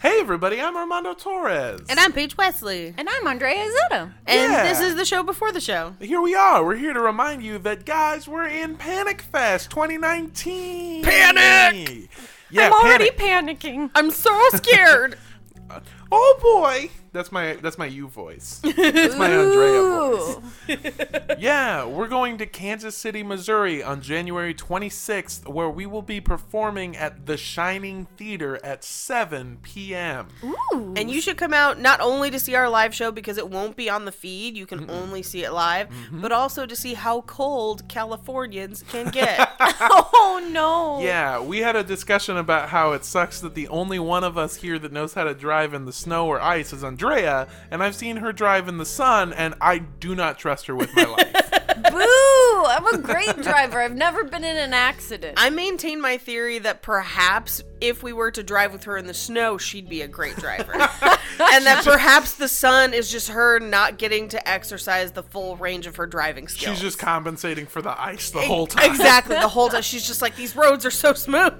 Hey everybody, I'm Armando Torres. And I'm Paige Wesley. And I'm Andrea Izzetto. And Yeah. this is the show before the show. here we are. We're here to remind you that guys, we're in Panic Fest 2019. Panic! Yeah, I'm already panic. panicking. I'm so scared. oh boy, that's my that's my you voice. That's my Andrea voice. Yeah, we're going to Kansas City, Missouri on January 26th, where we will be performing at the Shining Theater at 7 p.m. Ooh. and you should come out not only to see our live show because it won't be on the feed, you can only see it live, Mm-hmm. but also to see how cold Californians can get. oh no. Yeah, we had a discussion about how it sucks that the only one of us here that knows how to drive in the snow or ice is Andrea, and I've seen her drive in the sun, and I do not trust her with my life. Boo! I'm a great driver. I've never been in an accident. I maintain my theory that perhaps if we were to drive with her in the snow, she'd be a great driver. and that perhaps the sun is just her not getting to exercise the full range of her driving skills. She's just compensating for the ice the whole time. Exactly, the whole time. She's just like, these roads are so smooth.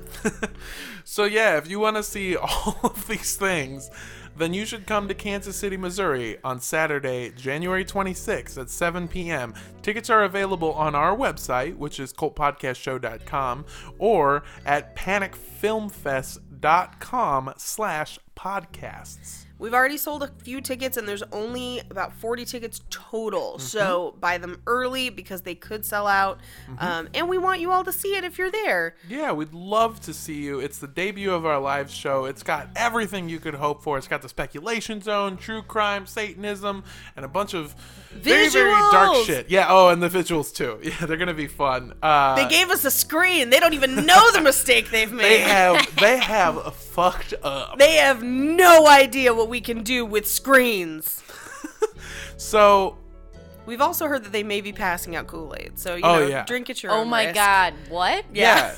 So yeah, if you want to see all of these things, then you should come to Kansas City, Missouri on Saturday, January 26th at 7 p.m. Tickets are available on our website, which is cultpodcastshow.com, or at panicfilmfest.com slash podcasts. We've already sold a few tickets, and there's only about 40 tickets total. So buy them early because they could sell out. Um, and we want you all to see it if you're there. Yeah, we'd love to see you. It's the debut of our live show. It's got everything you could hope for. It's got the speculation zone, true crime, Satanism, and a bunch of very, very dark shit. Yeah, oh, and the visuals too. Yeah, they're gonna be fun. Uh, They gave us a screen. They don't even know the mistake they've made. they have they have fucked up. They have no idea what we can do with screens. So We've also heard that they may be passing out Kool Aid. So, you Oh, know, yeah. drink at your oh own my risk. god. What? yeah,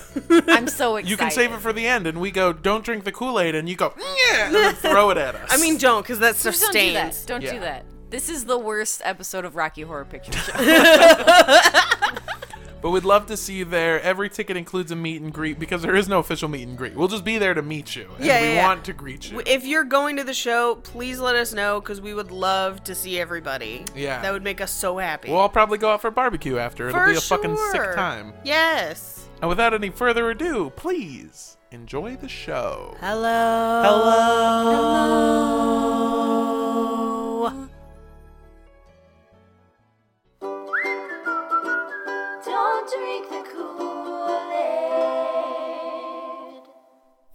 I'm so excited. you can save it for the end, and we go, don't drink the Kool Aid, and you go, yeah, and throw it at us. I mean, don't, because that stuff Just don't do that. Don't Yeah. do that. This is the worst episode of Rocky Horror Picture Show. but we'd love to see you there. Every ticket includes a meet and greet because there is no official meet and greet. We'll just be there to meet you, and Yeah, we yeah, yeah. want to greet you. If you're going to the show, please let us know because we would love to see everybody. Yeah. That would make us so happy. We'll all probably go out for barbecue after. It'll For be a fucking sick time. Yes. And without any further ado, please enjoy the show. Hello. Hello.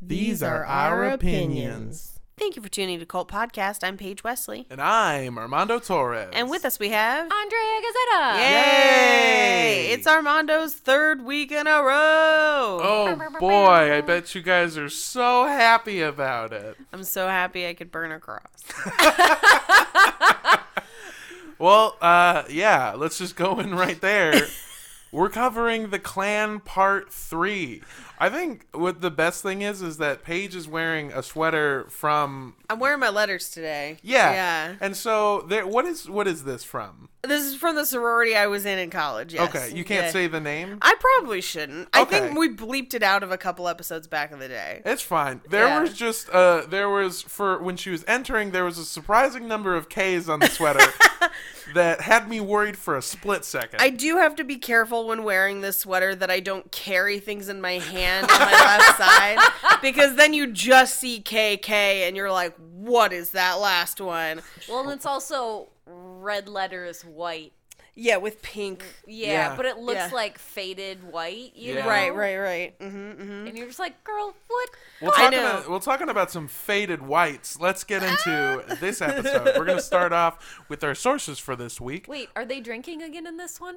These are our opinions. Thank you for tuning to Cult Podcast. I'm Paige Wesley. And I'm Armando Torres. And with us we have. Andrea Gazzetta. Yay! It's Armando's third week in a row. Oh boy, I bet you guys are so happy about it. I'm so happy I could burn a cross. Well, uh, yeah, let's just go in right there. We're covering the Klan part three. I think what the best thing is is that Paige is wearing a sweater from I'm wearing my letters today. yeah, Yeah. And so there, what is what is this from? This is from the sorority I was in in college. Yes. Okay, you can't Yeah. say the name. I probably shouldn't. I Okay. think we bleeped it out of a couple episodes back in the day. It's fine. There Yeah. was just uh there was for when she was entering there was a surprising number of K's on the sweater that had me worried for a split second. I do have to be careful when wearing this sweater that I don't carry things in my hand on my left side because then you just see KK and you're like, what is that last one? Well, and it's also red letters white. Yeah, with pink. Yeah, Yeah. but it looks Yeah. like faded white, you Yeah. know? Right, right, right. Mm-hmm, mm-hmm. And you're just like, girl, what? We're I talking, know. about, we're talking about some faded whites. Let's get into this episode. We're going to start off with our sources for this week. Wait, are they drinking again in this one?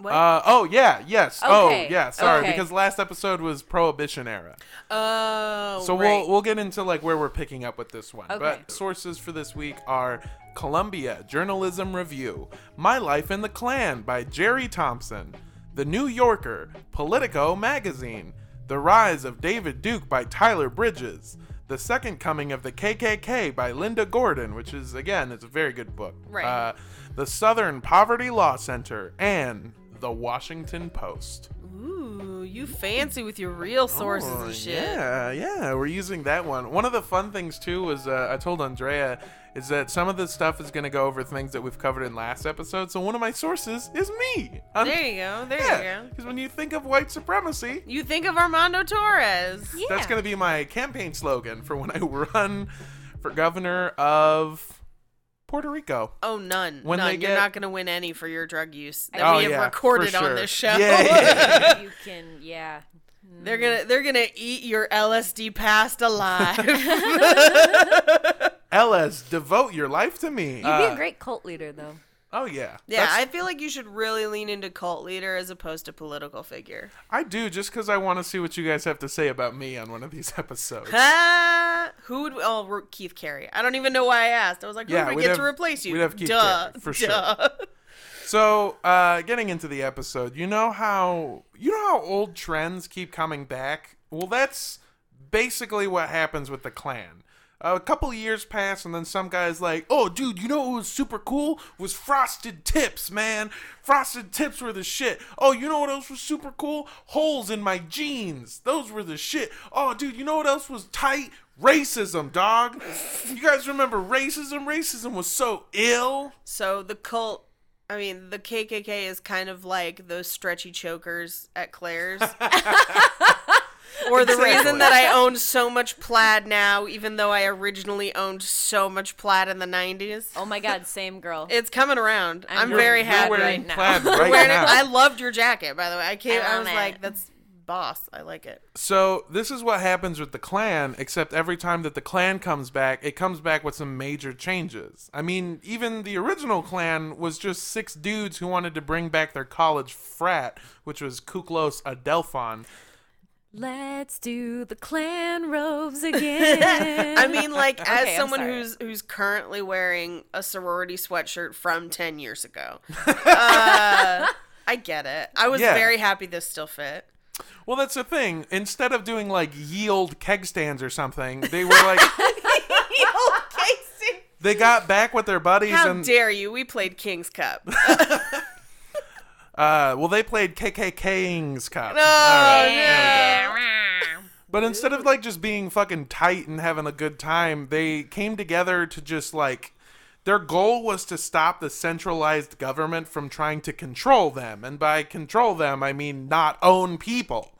What? Uh, oh yeah, yes. Oh yeah. Sorry, okay. because last episode was Prohibition era. Oh, So right. we'll we'll get into like where we're picking up with this one. Okay. But sources for this week are Columbia Journalism Review, My Life in the Klan by Jerry Thompson, The New Yorker, Politico magazine, The Rise of David Duke by Tyler Bridges, The Second Coming of the KKK by Linda Gordon, which is again it's a very good book. Right. Uh, the Southern Poverty Law Center and The Washington Post. Ooh, you fancy with your real sources Oh, and shit. Yeah, yeah, we're using that one. One of the fun things too was uh, I told Andrea is that some of this stuff is going to go over things that we've covered in last episode. So one of my sources is me. Um, There you go. There yeah, you go. because when you think of white supremacy, You think of Armando Torres. Yeah. that's going to be my campaign slogan for when I run for governor of Puerto Rico. Oh, none. When none. they You're get- not going to win any for your drug use that Oh, we have yeah, recorded for on this show. Yeah, yeah, you can, yeah. they're gonna they're gonna eat your LSD past alive. Ellis, devote your life to me. You'd be Uh, a great cult leader, though. Oh yeah, yeah, That's- I feel like you should really lean into cult leader as opposed to political figure. I do just because I want to see what you guys have to say about me on one of these episodes. Who would? Oh, Keith Carey. I don't even know why I asked. I was like, who Yeah, would we get have- to replace you? we'd have Keith Duh, Carey, for sure. So, uh, getting into the episode, you know how you know how old trends keep coming back. Well, that's basically what happens with the A couple years pass, and then some guy's like, "Oh, dude, you know what was super cool? Was frosted tips, man. Frosted tips were the shit. Oh, you know what else was super cool? Holes in my jeans. Those were the shit. Oh, dude, you know what else was tight? Racism, dog. You guys remember racism? Racism was so ill." So the cult, I mean, the KKK is kind of like those stretchy chokers at Claire's. or the Exactly. reason that I own so much plaid now, even though I originally owned so much plaid in the 90s. Oh my god, same girl. It's coming around. I'm, I'm- You're- very you're happy wearing right now. plaid I'm right wearing now. I loved your jacket, by the way. I came. I, I was love like, that's boss. I like it. So this is what happens with the Klan, except every time that the Klan comes back, it comes back with some major changes. I mean, even the original Klan was just six dudes who wanted to bring back their college frat, which was Kuklos Adelphon. Let's do the Klan robes again. I mean, like as Okay, someone sorry. who's who's currently wearing a sorority sweatshirt from ten years ago, uh, I get it. I was Yeah. very happy this still fit. Well, that's the thing. Instead of doing like yield keg stands or something, they were like they got back with their buddies How and dare you? We played King's Cup. Uh, well, they played KK King's Cup. Oh, right, no. there we go. But instead of like just being fucking tight and having a good time, they came together to just like their goal was to stop the centralized government from trying to control them. And by control them, I mean not own people.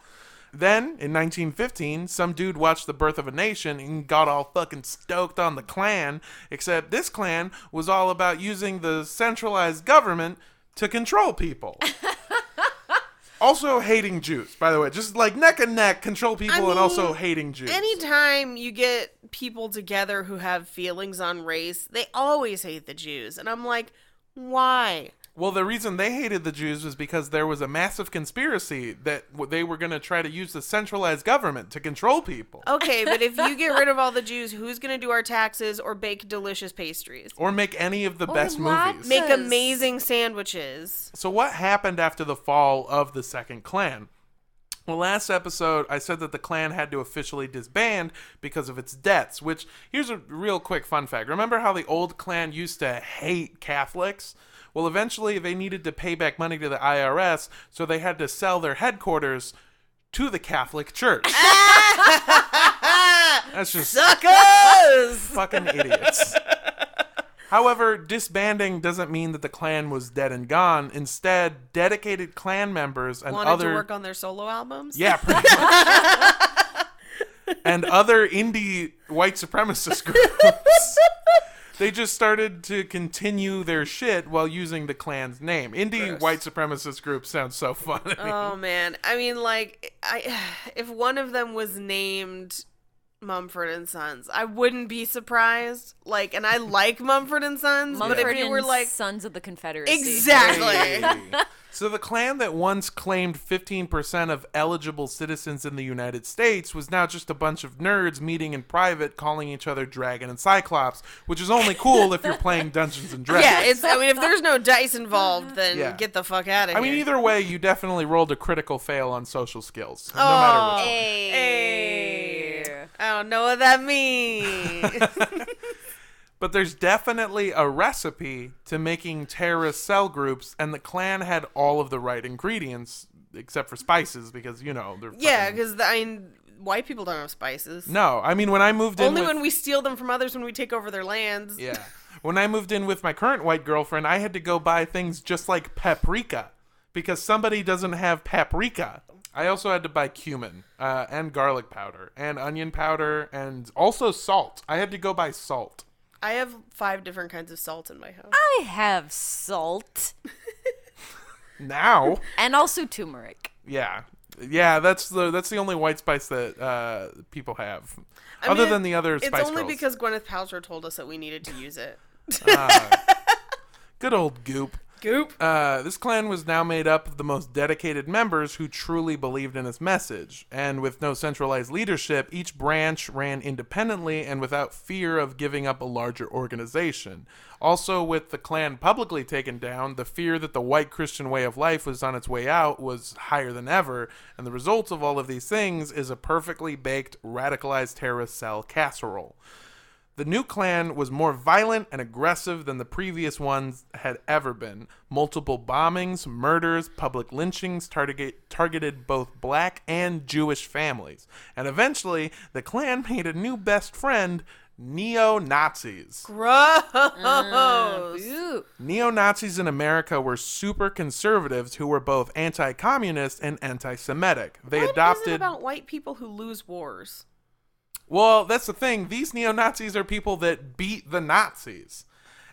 Then, in 1915, some dude watched The Birth of a Nation and got all fucking stoked on the Klan, except this Klan was all about using the centralized government to control people. also hating Jews, by the way. Just like neck and neck, control people and also hating Jews. Anytime you get people together who have feelings on race, they always hate the Jews, and I'm like, why? Well, the reason they hated the Jews was because there was a massive conspiracy that they were going to try to use the centralized government to control people. Okay, but if you get rid of all the Jews, who's going to do our taxes or bake delicious pastries? Or make any of the Or best lots movies. Make amazing sandwiches. So, what happened after the fall of the Second Klan? Well, last episode, I said that the Klan had to officially disband because of its debts, which here's a real quick fun fact. Remember how the old Klan used to hate Catholics? Well, eventually they needed to pay back money to the IRS, so they had to sell their headquarters to the Catholic Church. That's just Suckers! fucking idiots. However, disbanding doesn't mean that the Klan was dead and gone. Instead, dedicated Klan members and Wanted other to work on their solo albums? yeah, pretty much. and other indie white supremacist groups. they just started to continue their shit while using the Klan's name. Indie Gross. white supremacist group sounds so funny. Oh man, I mean, like, I if one of them was named Mumford and Sons, I wouldn't be surprised. Like, and I like Mumford and Sons, but Mumford if you were like, Sons of the Confederacy. exactly, So the Klan that once claimed 15% of eligible citizens in the United States was now just a bunch of nerds meeting in private, calling each other Dragon and Cyclops, which is only cool if you're playing Dungeons and Dragons. Yeah, it's. I mean, if there's no dice involved, then Yeah. get the fuck out of I here. mean, either way, you definitely rolled a critical fail on social skills, no matter oh. which one. Hey. I don't know what that means. But there's definitely a recipe to making terrorist cell groups, and the Klan had all of the right ingredients, except for spices, because you know they're yeah, fucking- because I mean, white people don't have spices. No, I mean when I moved in Only with, when we steal them from others when we take over their lands. Yeah. When I moved in with my current white girlfriend, I had to go buy things just like paprika because somebody doesn't have paprika. I also had to buy cumin uh, and garlic powder and onion powder and also salt. I had to go buy salt. I have five different kinds of salt in my house. I have salt Now, and also turmeric. yeah. Yeah, that's the that's the only white spice that uh, people have, I other mean, than the other It's spice only girls. because Gwyneth Paltrow told us that we needed to use it. Good old goop. Goop. Uh, this Klan was now made up of the most dedicated members who truly believed in its message. And with no centralized leadership, each branch ran independently and without fear of giving up a larger organization. Also, with the Klan publicly taken down, the fear that the white Christian way of life was on its way out was higher than ever. And the result of all of these things is a perfectly baked, radicalized terrorist cell casserole. The new Klan was more violent and aggressive than the previous ones had ever been. Multiple bombings, murders, public lynchings target, targeted both black and Jewish families. And eventually, the clan made a new best friend neo Nazis. Gross. Ooh. Neo Nazis in America were super conservatives who were both anti communist and anti Semitic. They What is it adopted. about white people who lose wars? Well, that's the thing. These neo Nazis are people that beat the Nazis,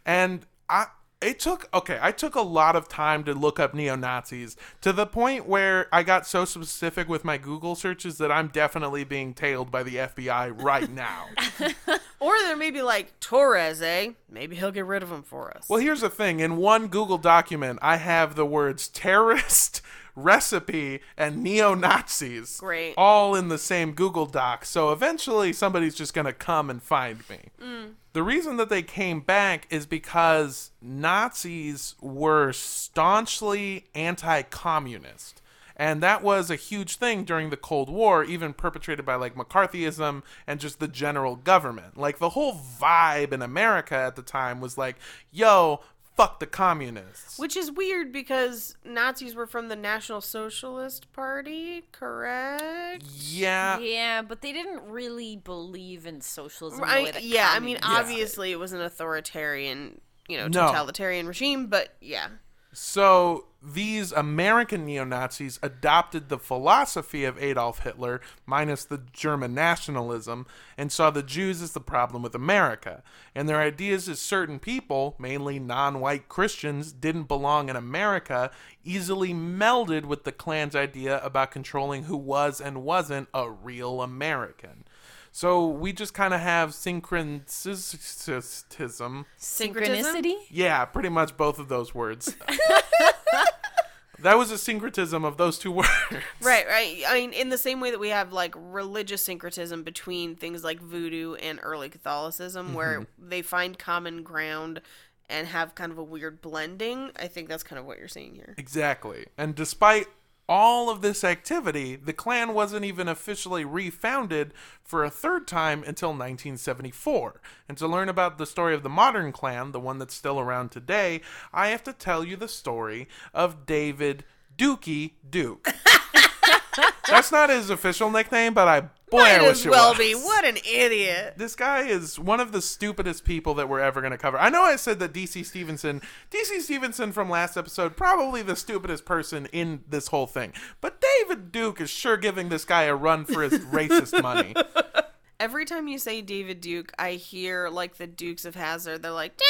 and I. It took okay. I took a lot of time to look up neo Nazis to the point where I got so specific with my Google searches that I'm definitely being tailed by the FBI right now. Or there may be like Torres, eh? Maybe he'll get rid of him for us. well, here's the thing. In one Google document, I have the words terrorist, recipe, and neo Nazis Great. all in the same Google Doc. So eventually, somebody's just gonna come and find me. Mm. The reason that they came back is because Nazis were staunchly anti communist. And that was a huge thing during the Cold War, even perpetrated by like McCarthyism and just the general government. Like the whole vibe in America at the time was like, yo, fuck the communists. Which is weird because Nazis were from the National Socialist Party, correct? Yeah. Yeah, but they didn't really believe in socialism. the way I, that yeah, I mean, communists did. obviously it was an authoritarian, you know, No. totalitarian regime, but yeah. So these American neo Nazis adopted the philosophy of Adolf Hitler, minus the German nationalism, and saw the Jews as the problem with America. And their ideas is certain people, mainly non white Christians, didn't belong in America, easily melded with the Klan's idea about controlling who was and wasn't a real American. So we just kind of have syncretism. synchronicity. Yeah, pretty much both of those words. that was a syncretism of those two words. Right, right. I mean, in the same way that we have like religious syncretism between things like voodoo and early Catholicism, where mm-hmm. they find common ground and have kind of a weird blending, I think that's kind of what you're seeing here. Exactly. And despite all of this activity, the Klan wasn't even officially refounded for a third time until 1974. And to learn about the story of the modern Klan, the one that's still around today, I have to tell you the story of David Dookie Duke. That's not his official nickname, but I boy, I Might wish as it well was. be. What an idiot. This guy is one of the stupidest people that we're ever going to cover. I know I said that DC Stephenson, DC Stephenson from last episode, probably the stupidest person in this whole thing. But David Duke is sure giving this guy a run for his racist money. Every time you say David Duke, I hear like the Dukes of Hazzard. They're like,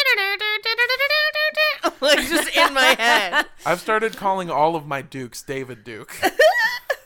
like just in my head. I've started calling all of my Dukes David Duke.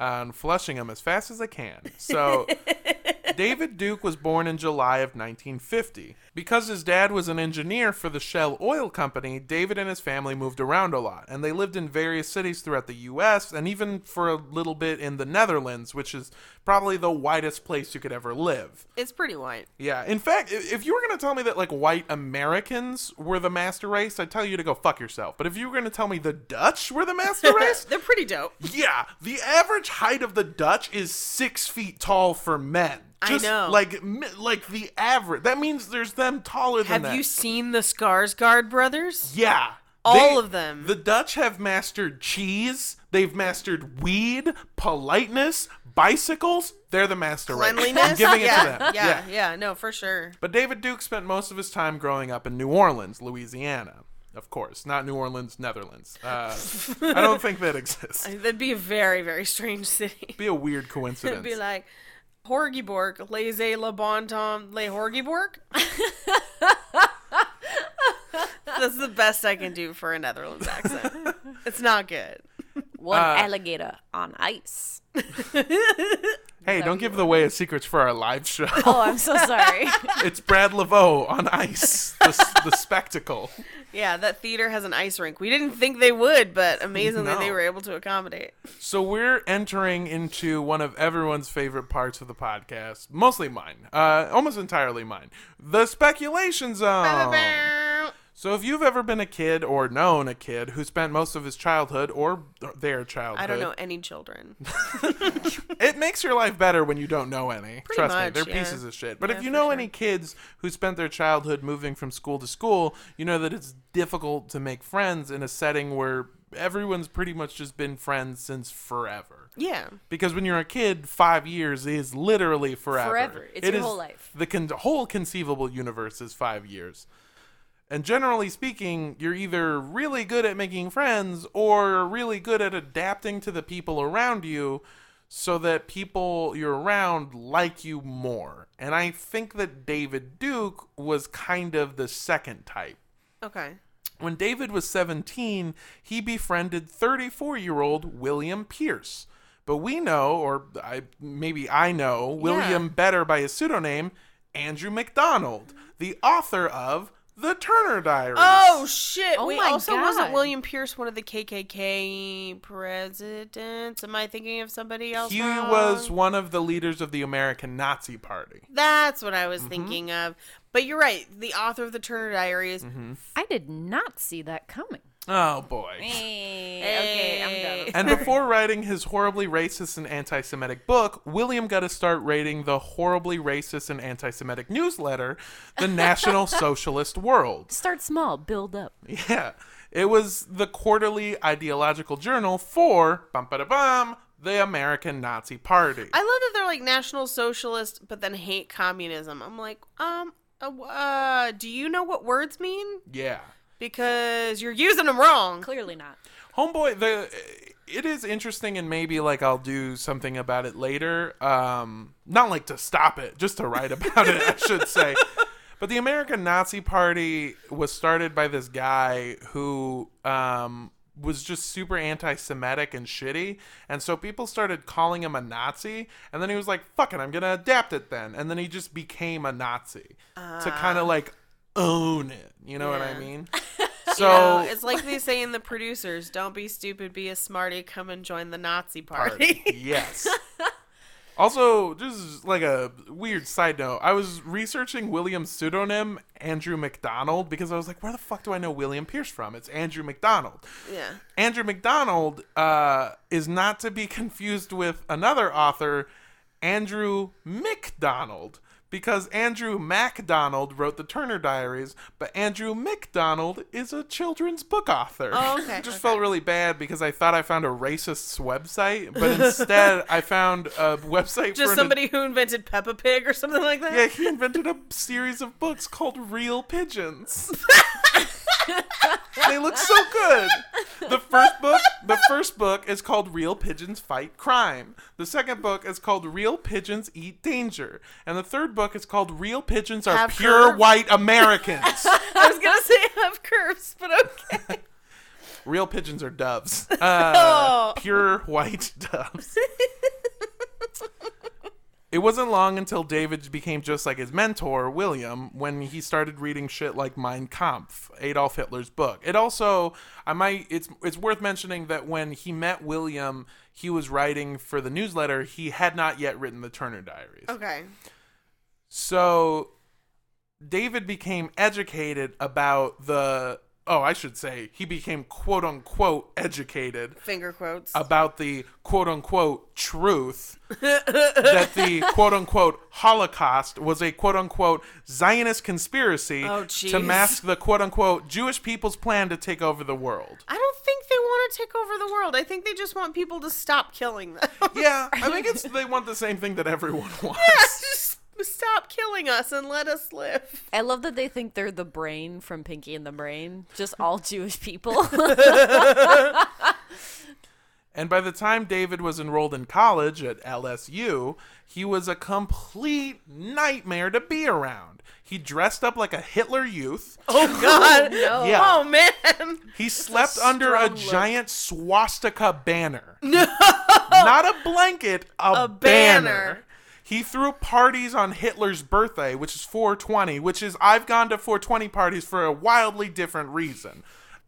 and flushing them as fast as I can. So, David Duke was born in July of 1950. Because his dad was an engineer for the Shell Oil Company, David and his family moved around a lot, and they lived in various cities throughout the US and even for a little bit in the Netherlands, which is probably the whitest place you could ever live. It's pretty white. Yeah. In fact, if you were going to tell me that like white Americans were the master race, I'd tell you to go fuck yourself. But if you were going to tell me the Dutch were the master race, They're pretty dope. yeah, the average height of the Dutch is six feet tall for men. I Just know. Like, like the average. That means there's them taller than Have that. you seen the Skarsgård brothers? Yeah. All of them. The Dutch have mastered cheese. They've mastered weed, politeness, bicycles. They're the master race. Cleanliness? I'm giving it to them. Yeah, Yeah, yeah, no, for sure. But David Duke spent most of his time growing up in New Orleans, Louisiana. Of course, not New Orleans, Netherlands. Uh, I don't think that exists. That'd be a very, very strange city. Be a weird coincidence. It'd coincidence. be like Horgiborg, laissez le bon temps, le Horgiborg. That's the best I can do for a Netherlands accent. It's not good. One Uh, alligator on ice. hey, don't give away his secrets for our live show. Oh, I'm so sorry. it's Brad Laveau on ice, the, the spectacle. Yeah, that theater has an ice rink. We didn't think they would, but amazingly they were able to accommodate. So we're entering into one of everyone's favorite parts of the podcast, mostly mine, uh, almost entirely mine, the speculation zone. So if you've ever been a kid or known a kid who spent most of his childhood or their childhood, I don't know any children. it makes your life better when you don't know any. Pretty Trust me, they're yeah. pieces of shit. But Yeah, if you know sure. any kids who spent their childhood moving from school to school, you know that it's difficult to make friends in a setting where everyone's pretty much just been friends since forever. Yeah. Because when you're a kid, five years is literally forever. Forever. It's It your is- whole life. The con- whole conceivable universe is five years. And generally speaking, you're either really good at making friends or really good at adapting to the people around you so that people you're around like you more. And I think that David Duke was kind of the second type. Okay. When David was 17, he befriended 34 year old William Pierce. But we know, or I, maybe I know, William better by his pseudonym, Andrew MacDonald, the author of The Turner Diaries. Oh shit! Oh Wait, my also wasn't William Pierce one of the KKK presidents? Am I thinking of somebody else? he wrong? was one of the leaders of the American Nazi Party. That's what I was Mm-hmm. thinking of. But you're right. The author of the Turner Diaries. Mm-hmm. I did not see that coming. Oh boy. Hey, okay, I'm done. And before writing his horribly racist and anti Semitic book, William got to start writing the horribly racist and anti Semitic newsletter, The National Socialist World. Start small, build up. Yeah. It was the quarterly ideological journal for bum ba bum the American Nazi Party. I love that they're like National Socialist, but then hate communism. I'm like, um, uh, uh, do you know what words mean? yeah. Because you're using them wrong. Clearly not. Homeboy, the it is interesting and maybe like I'll do something about it later. Um not like to stop it, just to write about it, I should say. But the American Nazi Party was started by this guy who um was just super anti-Semitic and shitty, and so people started calling him a Nazi, and then he was like, "Fuck it, I'm gonna adapt it then," and then he just became a Nazi to kind of like own it. You know what I Yeah. mean? You So know, it's like they say in the producers, "Don't be stupid, be a smarty. Come and join the Nazi party." party. yes. Also, just like a weird side note, I was researching William's pseudonym, Andrew McDonald, because I was like, where the fuck do I know William Pierce from? It's Andrew McDonald. yeah. Andrew McDonald uh, is not to be confused with another author, Andrew McDonald, because Andrew MacDonald wrote the Turner Diaries, but Andrew McDonald is a children's book author. Oh, okay, Just okay. felt really bad because I thought I found a racist website, but instead I found a website Just somebody who invented Peppa Pig or something like that. yeah, he invented a series of books called Real Pigeons. they look so good. The first book, the first book is called Real Pigeons Fight Crime. The second book is called Real Pigeons Eat Danger, and the third book is called Real Pigeons Are Have Pure curves? White Americans. I was gonna say have curves, but okay. Real pigeons are doves. Uh, Oh. Pure white doves. It wasn't long until David became just like his mentor, William, when he started reading shit like Mein Kampf, Adolf Hitler's book. It also, I might, it's it's worth mentioning that when he met William, he was writing for the newsletter. He had not yet written the Turner Diaries. Okay. So David became educated about the oh, I should say he became quote unquote educated Finger quotes. about the quote unquote truth that the quote unquote Holocaust was a quote unquote Zionist conspiracy Oh, to mask the quote unquote Jewish people's plan to take over the world. I don't think they want to take over the world. I think they just want people to stop killing them. Yeah, I think it's they want the same thing that everyone wants. just stop killing us and let us live. I love that they think they're the brain from Pinky and the Brain, just all Jewish people. And by the time David was enrolled in college at LSU, he was a complete nightmare to be around. He dressed up like a Hitler youth. Oh God! no. Yeah. Oh man! He slept under a look. giant swastika banner. No! Not a blanket, a, A banner. banner. He threw parties on Hitler's birthday, which is 420, which is I've gone to 420 parties for a wildly different reason.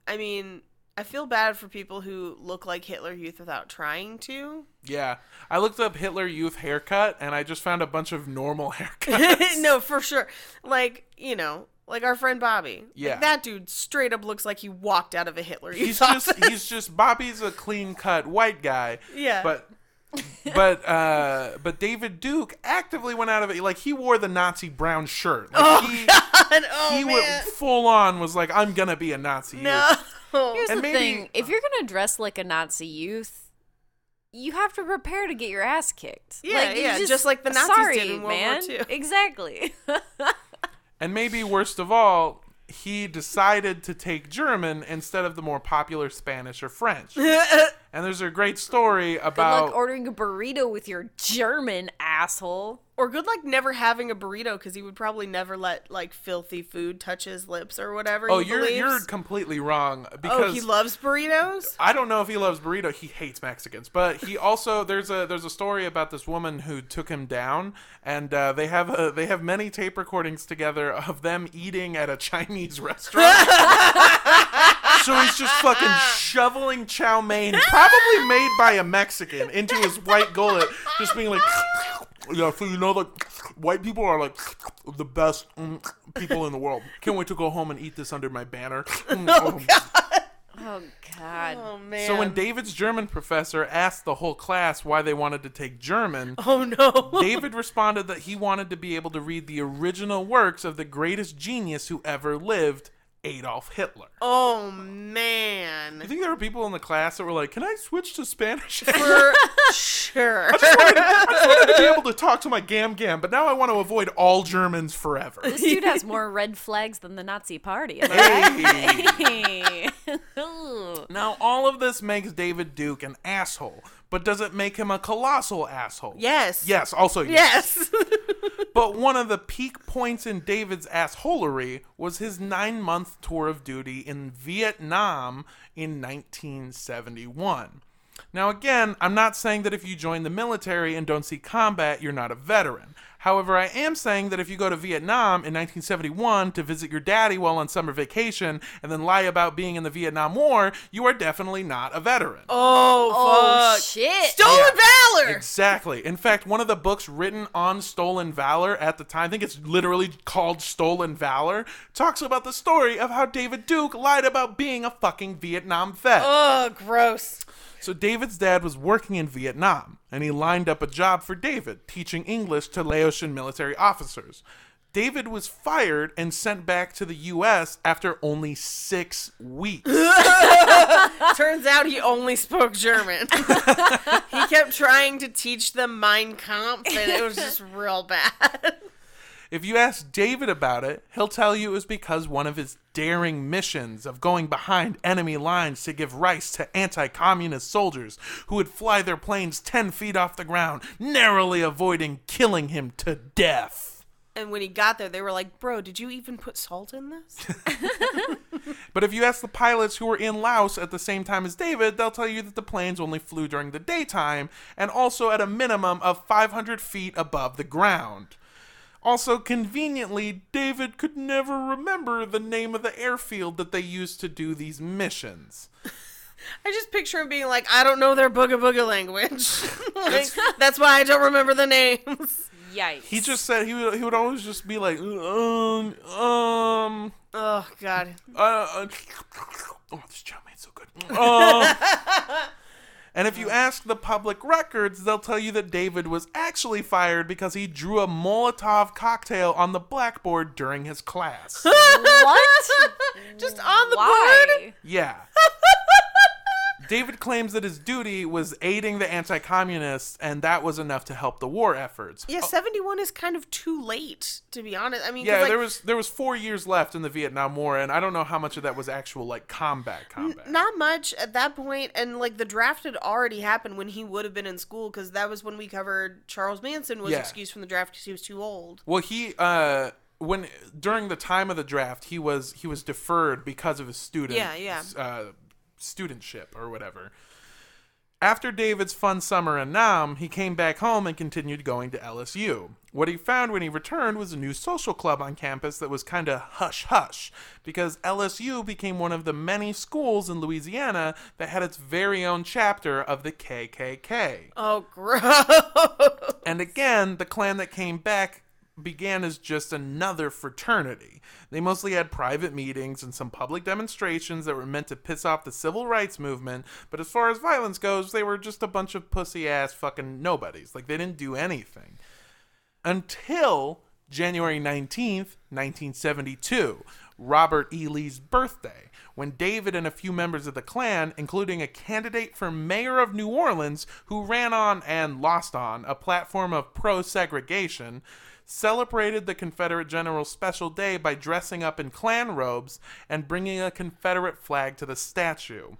I mean, I feel bad for people who look like Hitler Youth without trying to. Yeah. I looked up Hitler youth haircut and I just found a bunch of normal haircuts. no, for sure. Like you know, like our friend Bobby. Like, Yeah. that dude straight up looks like he walked out of a Hitler Youth he's just he's just Bobby's a clean cut white guy. Yeah. But but uh but David Duke actively went out of it like he wore the Nazi brown shirt. Like he And, oh he man! went full on was like I'm going to be a Nazi. youth." no. Here's And the maybe- thing: if you're gonna dress like a Nazi youth, you have to prepare to get your ass kicked. Yeah, you yeah, just like the Nazis sorry, did in World War man. II. Exactly. And maybe worst of all, he decided to take German instead of the more popular Spanish or French. And there's a great story Good about luck ordering a burrito with your German asshole. Or good luck never having a burrito because he would probably never let like filthy food touch his lips or whatever. Oh, he you're believes. you're completely wrong because Oh, he loves burritos. I don't know if he loves burrito. He hates Mexicans, but he also there's a there's a story about this woman who took him down, and uh, they have a, they have many tape recordings together of them eating at a Chinese restaurant. so he's just fucking shoveling chow mein, probably made by a Mexican, into his white gullet, just being like, yeah. So you know, like white people are like the best mm, people in the world. Can't wait to go home and eat this under my banner. Mm, oh. Oh God. Oh man. So when David's German professor asked the whole class why they wanted to take German, oh no. David responded that he wanted to be able to read the original works of the greatest genius who ever lived, Adolf Hitler. oh man! You think there were people in the class that were like, "Can I switch to Spanish?" For sure. I just wanted, I just wanted to be able to talk to my gam gam, but now I want to avoid all Germans forever. This dude has more red flags than the Nazi Party. Am Hey. Now, all of this makes David Duke an asshole, but does it make him a colossal asshole? Yes. Yes, also Yes. yes. But one of the peak points in David's assholery was his nine month tour of duty in Vietnam in 1971. Now, again, I'm not saying that if you join the military and don't see combat, you're not a veteran. However, I am saying that if you go to Vietnam in 1971 to visit your daddy while on summer vacation and then lie about being in the Vietnam War, you are definitely not a veteran. oh, Oh fuck. shit. Stolen Yeah. valor. Exactly. In fact, one of the books written on stolen valor at the time, I think it's literally called Stolen Valor, talks about the story of how David Duke lied about being a fucking Vietnam vet. Oh, gross. So David's dad was working in Vietnam, and he lined up a job for David, teaching English to Laotian military officers. David was fired and sent back to the U.S. after only six weeks. Turns out he only spoke German. he kept trying to teach them Mein Kampf, and it was just real bad. If you ask David about it, he'll tell you it was because one of his daring missions of going behind enemy lines to give rice to anti communist soldiers who would fly their planes 10 feet off the ground, narrowly avoiding killing him to death. And when he got there, they were like, "Bro, did you even put salt in this?" but if you ask the pilots who were in Laos at the same time as David, they'll tell you that the planes only flew during the daytime and also at a minimum of 500 feet above the ground. Also, conveniently, David could never remember the name of the airfield that they used to do these missions. I just picture him being like, I don't know their booga booga language. like, that's why I don't remember the names. Yikes. He just said he would he would always just be like, um, um, Oh God. uh, uh oh, this chow mein's so good. Um, and if you ask the public records, they'll tell you that David was actually fired because he drew a Molotov cocktail on the blackboard during his class. what? Just on the board. Yeah. David claims that his duty was aiding the anti communists, and that was enough to help the war efforts. Yeah, seventy one is kind of too late, to be honest. I mean, Yeah, like, there was there was four years left in the Vietnam War, and I don't know how much of that was actual like combat combat. not much at that point, and like the draft had already happened when he would have been in school, because that was when we covered Charles Manson was Yeah. excused from the draft because he was too old. Well, he uh when during the time of the draft, he was he was deferred because of his student Yeah, yeah. uh studentship or whatever. After David's fun summer in Nam, he came back home and continued going to LSU. What he found when he returned was a new social club on campus that was kind of hush hush, because LSU became one of the many schools in Louisiana that had its very own chapter of the KKK. Oh, gross. And again, the Klan that came back began as just another fraternity. They mostly had private meetings and some public demonstrations that were meant to piss off the civil rights movement, but as far as violence goes, they were just a bunch of pussy ass fucking nobodies. Like, they didn't do anything. Until January 19th, 1972, Robert E. Lee's birthday, when David and a few members of the Klan, including a candidate for mayor of New Orleans who ran on and lost on a platform of pro segregation, celebrated the Confederate General's special day by dressing up in Klan robes and bringing a Confederate flag to the statue.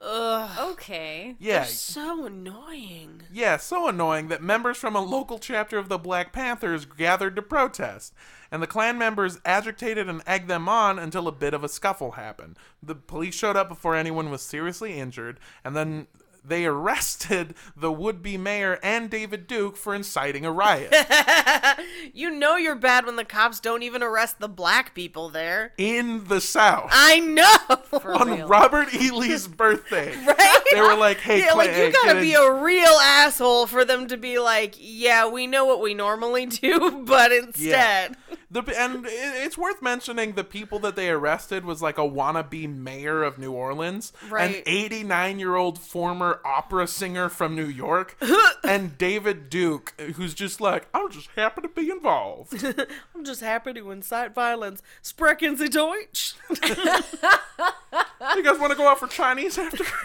Ugh. Okay. Yeah, so annoying. yeah, so annoying that members from a local chapter of the Black Panthers gathered to protest, and the Klan members agitated and egged them on until a bit of a scuffle happened. The police showed up before anyone was seriously injured, and then they arrested the would-be mayor and David Duke for inciting a riot You know you're bad when the cops don't even arrest the black people there. in the South I know. For on real. Robert E. Lee's birthday. Right? They were like, "Hey, yeah, like Klan- you gotta be a real asshole for them to be like, yeah, we know what we normally do, but instead, The, and it- it's worth mentioning the people that they arrested was like a wannabe mayor of New Orleans, an Right. 89 year old former opera singer from New York, and David Duke, who's just like, I'm just happy to be involved. I'm just happy to incite violence. Sprechen Sie Deutsch? you guys want to go out for Chinese after?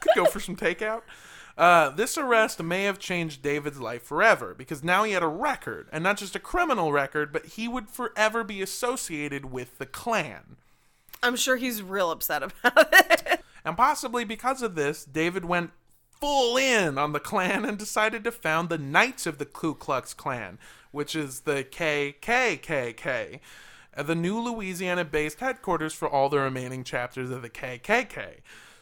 Could go for some takeout. Uh, this arrest may have changed David's life forever because now he had a record, and not just a criminal record, but he would forever be associated with the Klan. I'm sure he's real upset about it. And possibly because of this, David went full in on the Klan and decided to found the Knights of the Ku Klux Klan, which is the KKKK, uh, the new Louisiana based headquarters for all the remaining chapters of the KKK.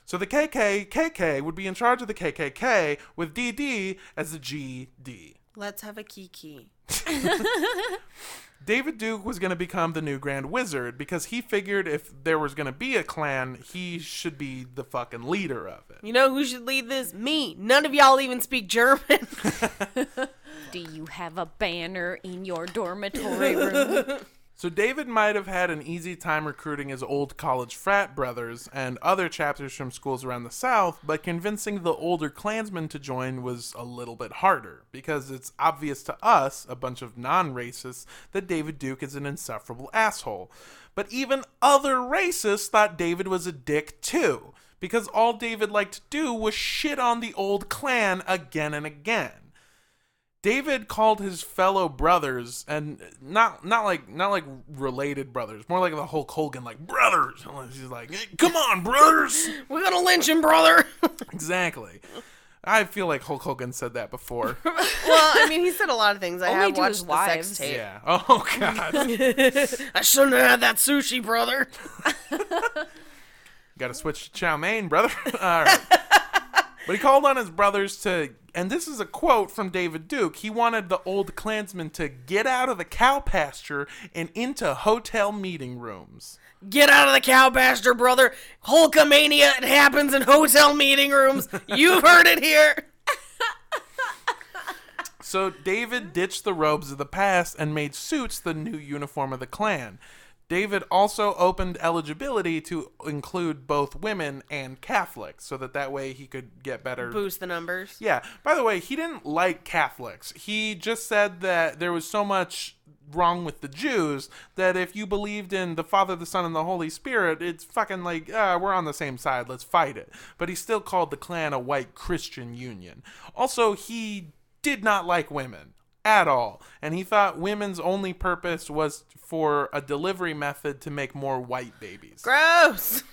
So the KKKK would be in charge of the KKK, with DD as the GD. Let's have a kiki. David Duke was going to become the new Grand Wizard because he figured if there was going to be a Klan, he should be the fucking leader of it. You know who should lead this? Me. None of y'all even speak German. Do you have a banner in your dormitory room? So David might have had an easy time recruiting his old college frat brothers and other chapters from schools around the South, but convincing the older Klansmen to join was a little bit harder because it's obvious to us, a bunch of non-racists, that David Duke is an insufferable asshole. But even other racists thought David was a dick too, because all David liked to do was shit on the old Klan again and again. David called his fellow brothers, and not not like not like related brothers, more like the Hulk Hogan, like brothers. He's like, "Hey, "Come on, brothers!" We're gonna lynch him, brother. exactly. I feel like Hulk Hogan said that before. Well, I mean, he said a lot of things. I Only have to his watched the sex tape. yeah. Oh God. I shouldn't have had that sushi, brother. Got to switch to chow mein, brother. All right. But he called on his brothers to, and this is a quote from David Duke. He wanted the old Klansmen to get out of the cow pasture and into hotel meeting rooms. Get out of the cow pasture, brother. Hulkamania, it happens in hotel meeting rooms. You've heard it here. So David ditched the robes of the past and made suits the new uniform of the Klan. David also opened eligibility to include both women and Catholics, so that that way he could get better Boost the numbers. Yeah. By the way, he didn't like Catholics. He just said that there was so much wrong with the Jews that if you believed in the Father, the Son, and the Holy Spirit, it's fucking like, ah, we're on the same side. Let's fight it. But he still called the Klan a white Christian union. Also, he did not like women at all. And he thought women's only purpose was for a delivery method to make more white babies. Gross.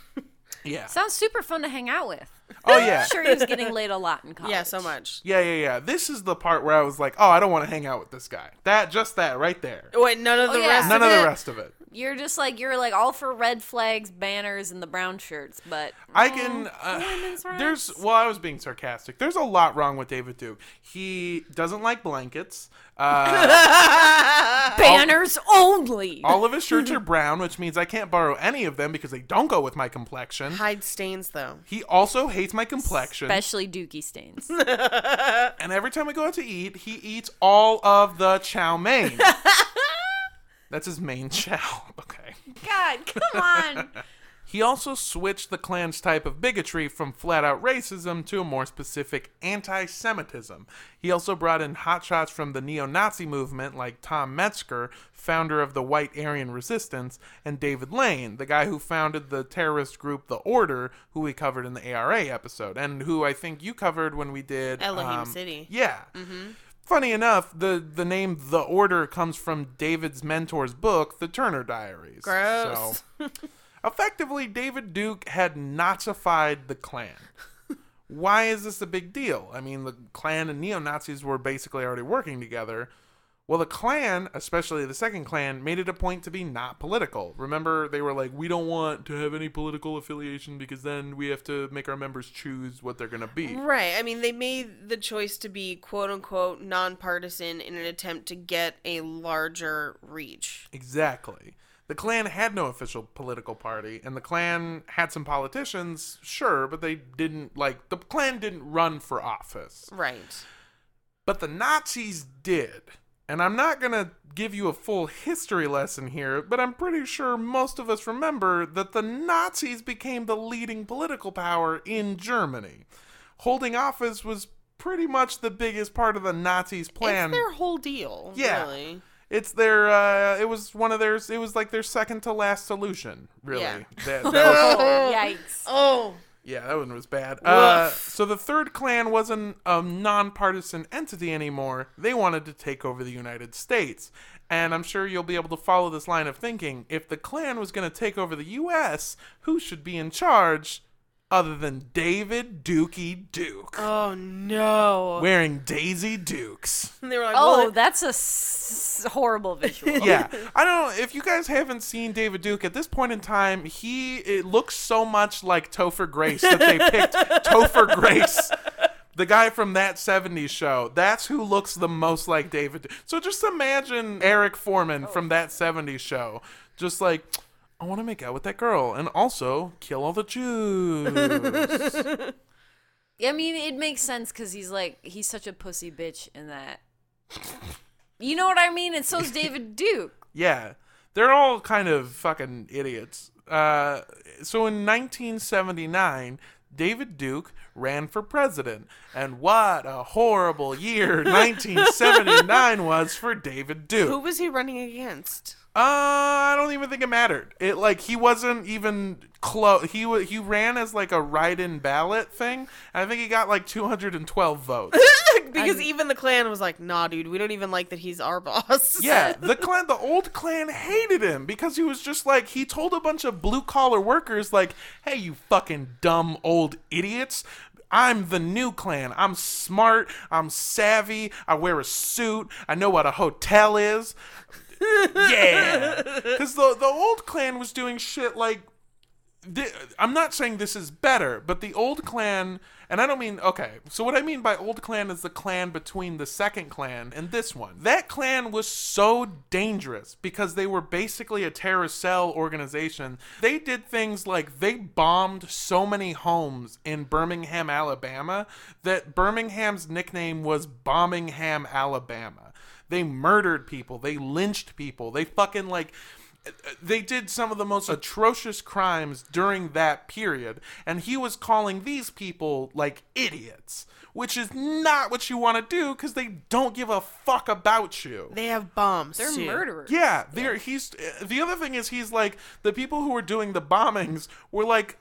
Yeah. Sounds super fun to hang out with. Oh, yeah. Sure, he was getting laid a lot in college. Yeah, so much. Yeah, yeah, yeah. This is the part where I was like, oh, I don't want to hang out with this guy. That, just that right there. Wait, none of the Oh, yeah. rest None of of it? the rest of it. You're just like you're like all for red flags, banners, and the brown shirts, but I can. Uh, women's there's. rights. Well, I was being sarcastic. There's a lot wrong with David Duke. He doesn't like blankets. Uh, banners only. all of his shirts are brown, which means I can't borrow any of them because they don't go with my complexion. Hide stains, though. He also hates my complexion. Especially dookie stains. And every time we go out to eat, he eats all of the chow mein. That's his main chow. Okay. God, come on. He also switched the Klan's type of bigotry from flat out racism to a more specific anti Semitism. He also brought in hotshots from the neo Nazi movement, like Tom Metzger, founder of the White Aryan Resistance, and David Lane, the guy who founded the terrorist group The Order, who we covered in the ARA episode, and who I think you covered when we did Elohim um, City. Yeah. Funny enough, the, the name The Order comes from David's mentor's book, The Turner Diaries. Gross. So, effectively, David Duke had Nazified the Klan. Why is this a big deal? I mean, the Klan and neo Nazis were basically already working together. Well, the Klan, especially the second Klan, made it a point to be not political. Remember, they were like, we don't want to have any political affiliation because then we have to make our members choose what they're going to be. Right. I mean, they made the choice to be quote unquote nonpartisan in an attempt to get a larger reach. Exactly. The Klan had no official political party, and the Klan had some politicians, sure, but they didn't, like, the Klan didn't run for office. Right. But the Nazis did. And I'm not going to give you a full history lesson here, but I'm pretty sure most of us remember that the Nazis became the leading political power in Germany. Holding office was pretty much the biggest part of the Nazis' plan. It's their whole deal. Yeah. Really. It's their. Uh, it was one of their. It was like their second to last solution. Really. Yeah. That, that was, Oh, yikes. Oh. yeah, that one was bad. Uh, so the third Klan wasn't a nonpartisan entity anymore. They wanted to take over the United States. And I'm sure you'll be able to follow this line of thinking. If the Klan was going to take over the U.S., who should be in charge other than David Dookie Duke, Oh no. wearing Daisy Dukes? And they were like, Oh, well, that's a s- horrible visual. yeah i don't know if you guys haven't seen david duke at this point in time he it looks so much like topher grace that they picked topher grace the guy from that 70s show that's who looks the most like david Duke. so just imagine eric forman oh. from that 70s show just like i want to make out with that girl and also kill all the jews I mean, it makes sense because he's like he's such a pussy bitch in that. You know what I mean? And so's David Duke. Yeah, they're all kind of fucking idiots. Uh, so in 1979, David Duke ran for president, and what a horrible year 1979 was for David Duke. who was he running against? Uh, I don't even think it mattered. It like he wasn't even close. He wa he ran as like a write-in ballot thing. And I think he got like 212 votes. because even the Klan was like, nah, dude, we don't even like that he's our boss. Yeah, the Klan, the old Klan hated him because he was just like he told a bunch of blue collar workers like, "Hey, you fucking dumb old idiots." I'm the new Klan. I'm smart. I'm savvy. I wear a suit. I know what a hotel is. Yeah. Because the, the old Klan was doing shit like. I'm not saying this is better, but the old Klan. And I don't mean. Okay. So what I mean by old Klan is the Klan between the second Klan and this one. That Klan was so dangerous because they were basically a terrorist cell organization. They did things like they bombed so many homes in Birmingham, Alabama, that Birmingham's nickname was Bombingham, Alabama. They murdered people. They lynched people. They fucking like they did some of the most atrocious crimes during that period and he was calling these people like idiots which is not what you want to do because they don't give a fuck about you They have bombs. They're too. murderers. yeah, they're he's the other thing is he's like the people who were doing the bombings were like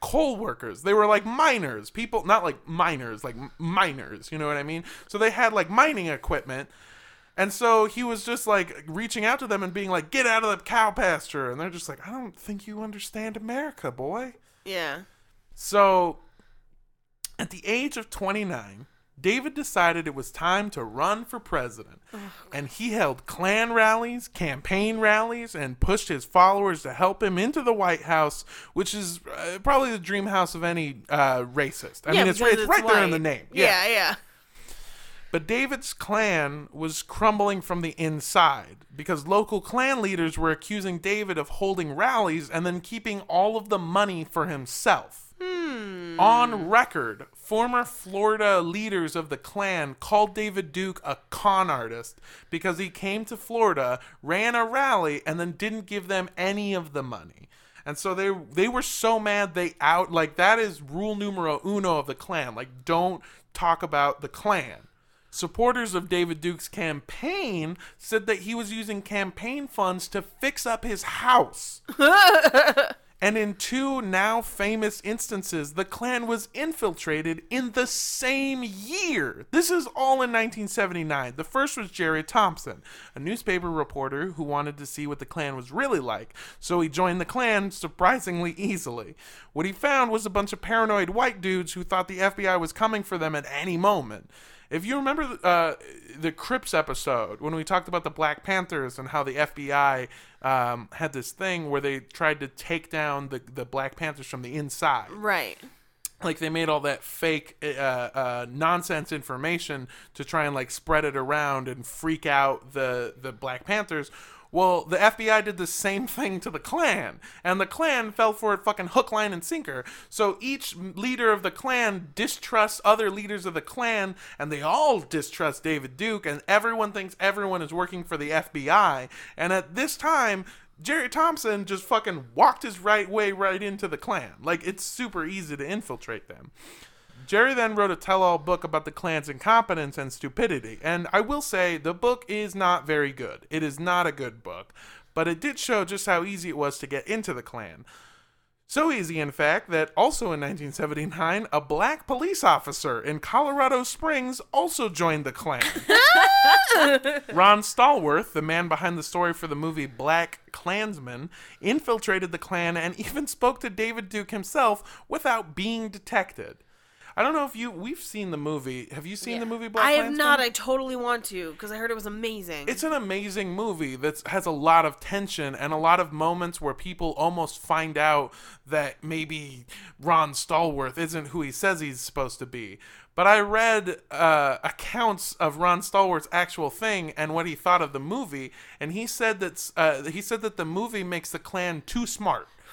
coal workers. They were like miners, people not like miners, like miners. You know what I mean? So they had like mining equipment, and so he was just like reaching out to them and being like, "Get out of the cow pasture," and they're just like, "I don't think you understand America, boy." Yeah. So, at the age of 29, David decided it was time to run for president. and he held Klan rallies, campaign rallies, and pushed his followers to help him into the White House, which is uh, probably the dream house of any uh, racist. I yeah, mean, it's, because it's right there in the name. Yeah, yeah. But David's Klan was crumbling from the inside because local Klan leaders were accusing David of holding rallies and then keeping all of the money for himself. Hmm. On record, former Florida leaders of the Klan called David Duke a con artist because he came to Florida, ran a rally, and then didn't give them any of the money. And so they they were so mad they out like that is rule numero uno of the Klan. Like don't talk about the Klan. Supporters of David Duke's campaign said that he was using campaign funds to fix up his house. and in two now famous instances, the Klan was infiltrated in the same year. This is all in 1979. The first was Jerry Thompson, a newspaper reporter who wanted to see what the Klan was really like, so he joined the Klan surprisingly easily. What he found was a bunch of paranoid white dudes who thought the FBI was coming for them at any moment. If you remember uh, the Crips episode when we talked about the Black Panthers and how the FBI um, had this thing where they tried to take down the, the Black Panthers from the inside, Right. like they made all that fake uh, uh, nonsense information to try and like spread it around and freak out the the Black Panthers. Well, the FBI did the same thing to the Klan, and the Klan fell for it fucking hook, line, and sinker. So each leader of the Klan distrusts other leaders of the Klan, and they all distrust David Duke, and everyone thinks everyone is working for the FBI. And at this time, Jerry Thompson just fucking walked his right way right into the Klan. Like, it's super easy to infiltrate them. Jerry then wrote a tell all book about the Klan's incompetence and stupidity. And I will say, the book is not very good. It is not a good book, but it did show just how easy it was to get into the Klan. So easy, in fact, that also in 1979, a black police officer in Colorado Springs also joined the Klan. Ron Stallworth, the man behind the story for the movie Black Klansman, infiltrated the Klan and even spoke to David Duke himself without being detected. I don't know if you we've seen the movie. Have you seen the movie Black I have not. I totally want to because I heard it was amazing. It's an amazing movie that has a lot of tension and a lot of moments where people almost find out that maybe Ron Stallworth isn't who he says he's supposed to be. But I read uh, accounts of Ron Stallworth's actual thing and what he thought of the movie, and he said that uh, he said that the movie makes the Klan too smart.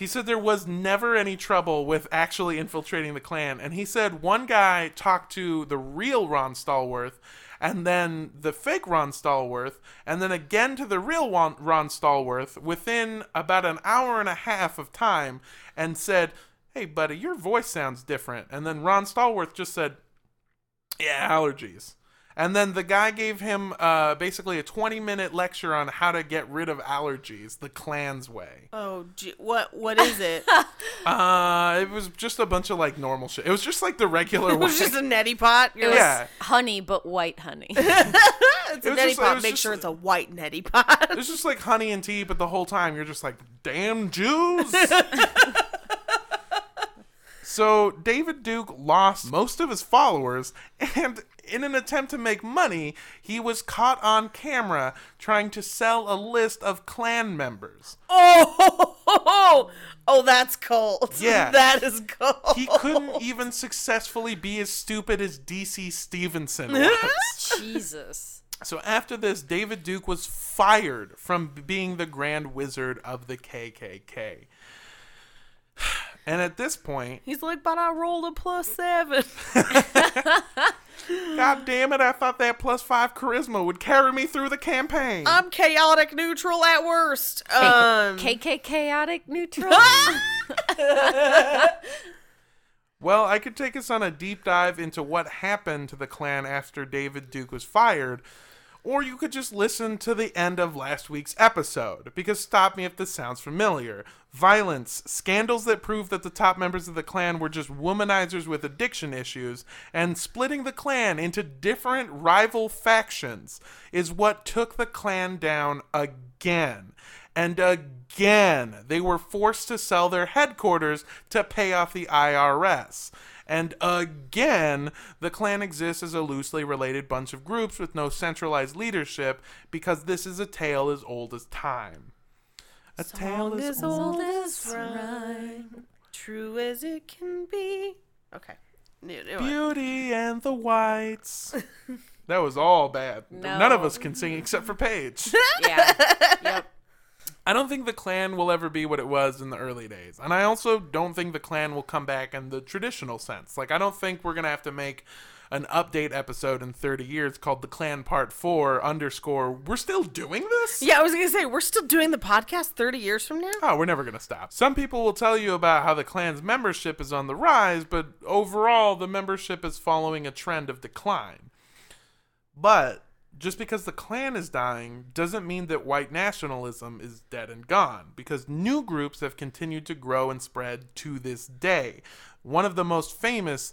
He said there was never any trouble with actually infiltrating the Klan. And he said one guy talked to the real Ron Stallworth and then the fake Ron Stallworth, and then again to the real Ron, Ron Stallworth within about an hour and a half of time and said, Hey, buddy, your voice sounds different. And then Ron Stallworth just said, Yeah, allergies. And then the guy gave him uh, basically a 20 minute lecture on how to get rid of allergies the Klan's way. oh, gee, what? What is it? Uh, it was just a bunch of like normal shit. It was just like the regular it way. was just a neti pot. You're like, yeah, Honey, but white honey. it's a It was neti just- it pot. was Make just- sure it's a white neti pot. It's just like honey and tea, but the whole time you're just like, damn Jews. So David Duke lost most of his followers, and in an attempt to make money, he was caught on camera trying to sell a list of Klan members. Oh, oh, that's cold. Yeah. that is cold. He couldn't even successfully be as stupid as DC Stephenson was. Jesus. So after this, David Duke was fired from being the Grand Wizard of the KKK. And at this point, He's like, but I rolled a plus seven. God damn it, I thought that plus five charisma would carry me through the campaign. I'm chaotic neutral at worst. Um, KK chaotic neutral. Well, I could take us on a deep dive into what happened to the Klan after David Duke was fired, or you could just listen to the end of last week's episode, because stop me if this sounds familiar. Violence, scandals that prove that the top members of the Klan were just womanizers with addiction issues, and splitting the Klan into different rival factions is what took the Klan down again. And again, they were forced to sell their headquarters to pay off the IRS. And again, the Klan exists as a loosely related bunch of groups with no centralized leadership because this is a tale as old as time. A tale as as old. old as rhyme, true as it can be. Okay. Knew- knew it. Beauty and the Whites. That was all bad. None of us can sing except for Paige. yeah. Yep. I don't think the Klan will ever be what it was in the early days. And I also don't think the Klan will come back in the traditional sense. Like, I don't think we're going to have to make an update episode in 30 years called The Klan Part 4 underscore. We're still doing this? Yeah, I was gonna say we're still doing the podcast 30 years from now. Oh, we're never going to stop. Some people will tell you about how the Klan's membership is on the rise, but overall, the membership is following a trend of decline. But just because the Klan is dying doesn't mean that white nationalism is dead and gone, because new groups have continued to grow and spread to this day. One of the most famous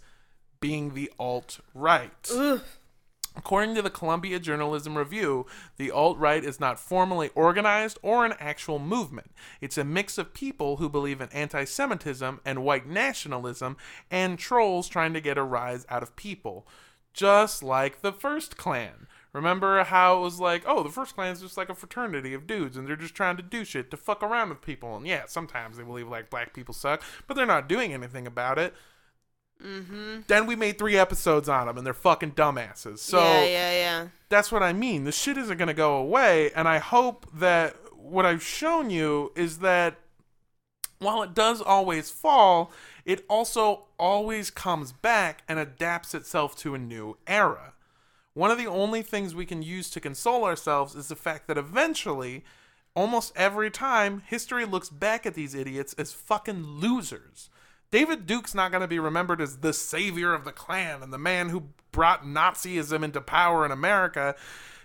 being the alt right. According to the Columbia Journalism Review, the alt right is not formally organized or an actual movement. It's a mix of people who believe in anti Semitism and white nationalism and trolls trying to get a rise out of people. Just like the first Klan. Remember how it was like, oh, the first Klan is just like a fraternity of dudes and they're just trying to do shit to fuck around with people. And yeah, sometimes they believe like black people suck, but they're not doing anything about it. Mm-hmm. Then we made three episodes on them and they're fucking dumbasses. So yeah, yeah, yeah. that's what I mean. The shit isn't going to go away. And I hope that what I've shown you is that while it does always fall, it also always comes back and adapts itself to a new era. One of the only things we can use to console ourselves is the fact that eventually, almost every time, history looks back at these idiots as fucking losers. David Duke's not going to be remembered as the savior of the Klan and the man who brought Nazism into power in America.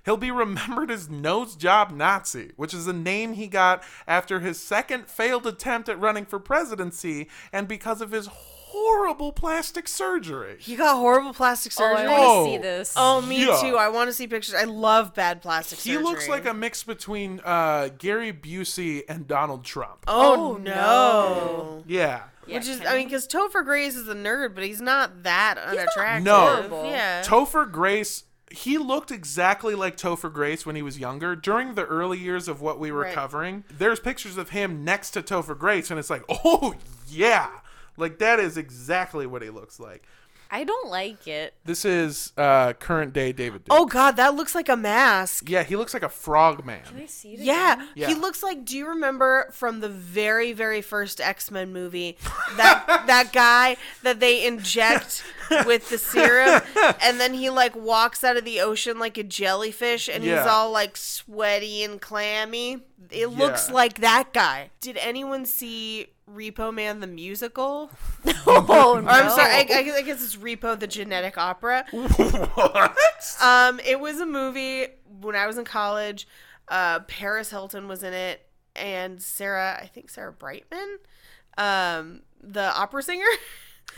He'll be remembered as Nose Job Nazi, which is a name he got after his second failed attempt at running for presidency and because of his horrible plastic surgery. He got horrible plastic Oh, I surgery. want Oh. to see this. Oh, me Yeah. too. I want to see pictures. I love bad plastic He surgery. He looks like a mix between uh, Gary Busey and Donald Trump. Oh, Oh, no. Yeah. Yeah, Which is, I mean, because Topher Grace is a nerd, but he's not that unattractive. No. Yeah. Topher Grace, he looked exactly like Topher Grace when he was younger. During the early years of what we were Right. covering, there's pictures of him next to Topher Grace, and it's like, oh, yeah. Like, that is exactly what he looks like. I don't like it. This is uh, current day David Duke. oh, God, that looks like a mask. Yeah, he looks like a frog man. Can I see it? Yeah, again? Yeah. he looks like. Do you remember from the very, very first X Men movie that that guy that they inject with the serum, and then he like walks out of the ocean like a jellyfish, and Yeah. he's all like sweaty and clammy. It looks like that guy. Did anyone see Repo Man the musical? Oh no. Or I'm sorry, I, I guess- I guess it's Repo the genetic opera. what? Um, it was a movie when I was in college. Uh, Paris Hilton was in it, and Sarah, I think Sarah Brightman, um, the opera singer.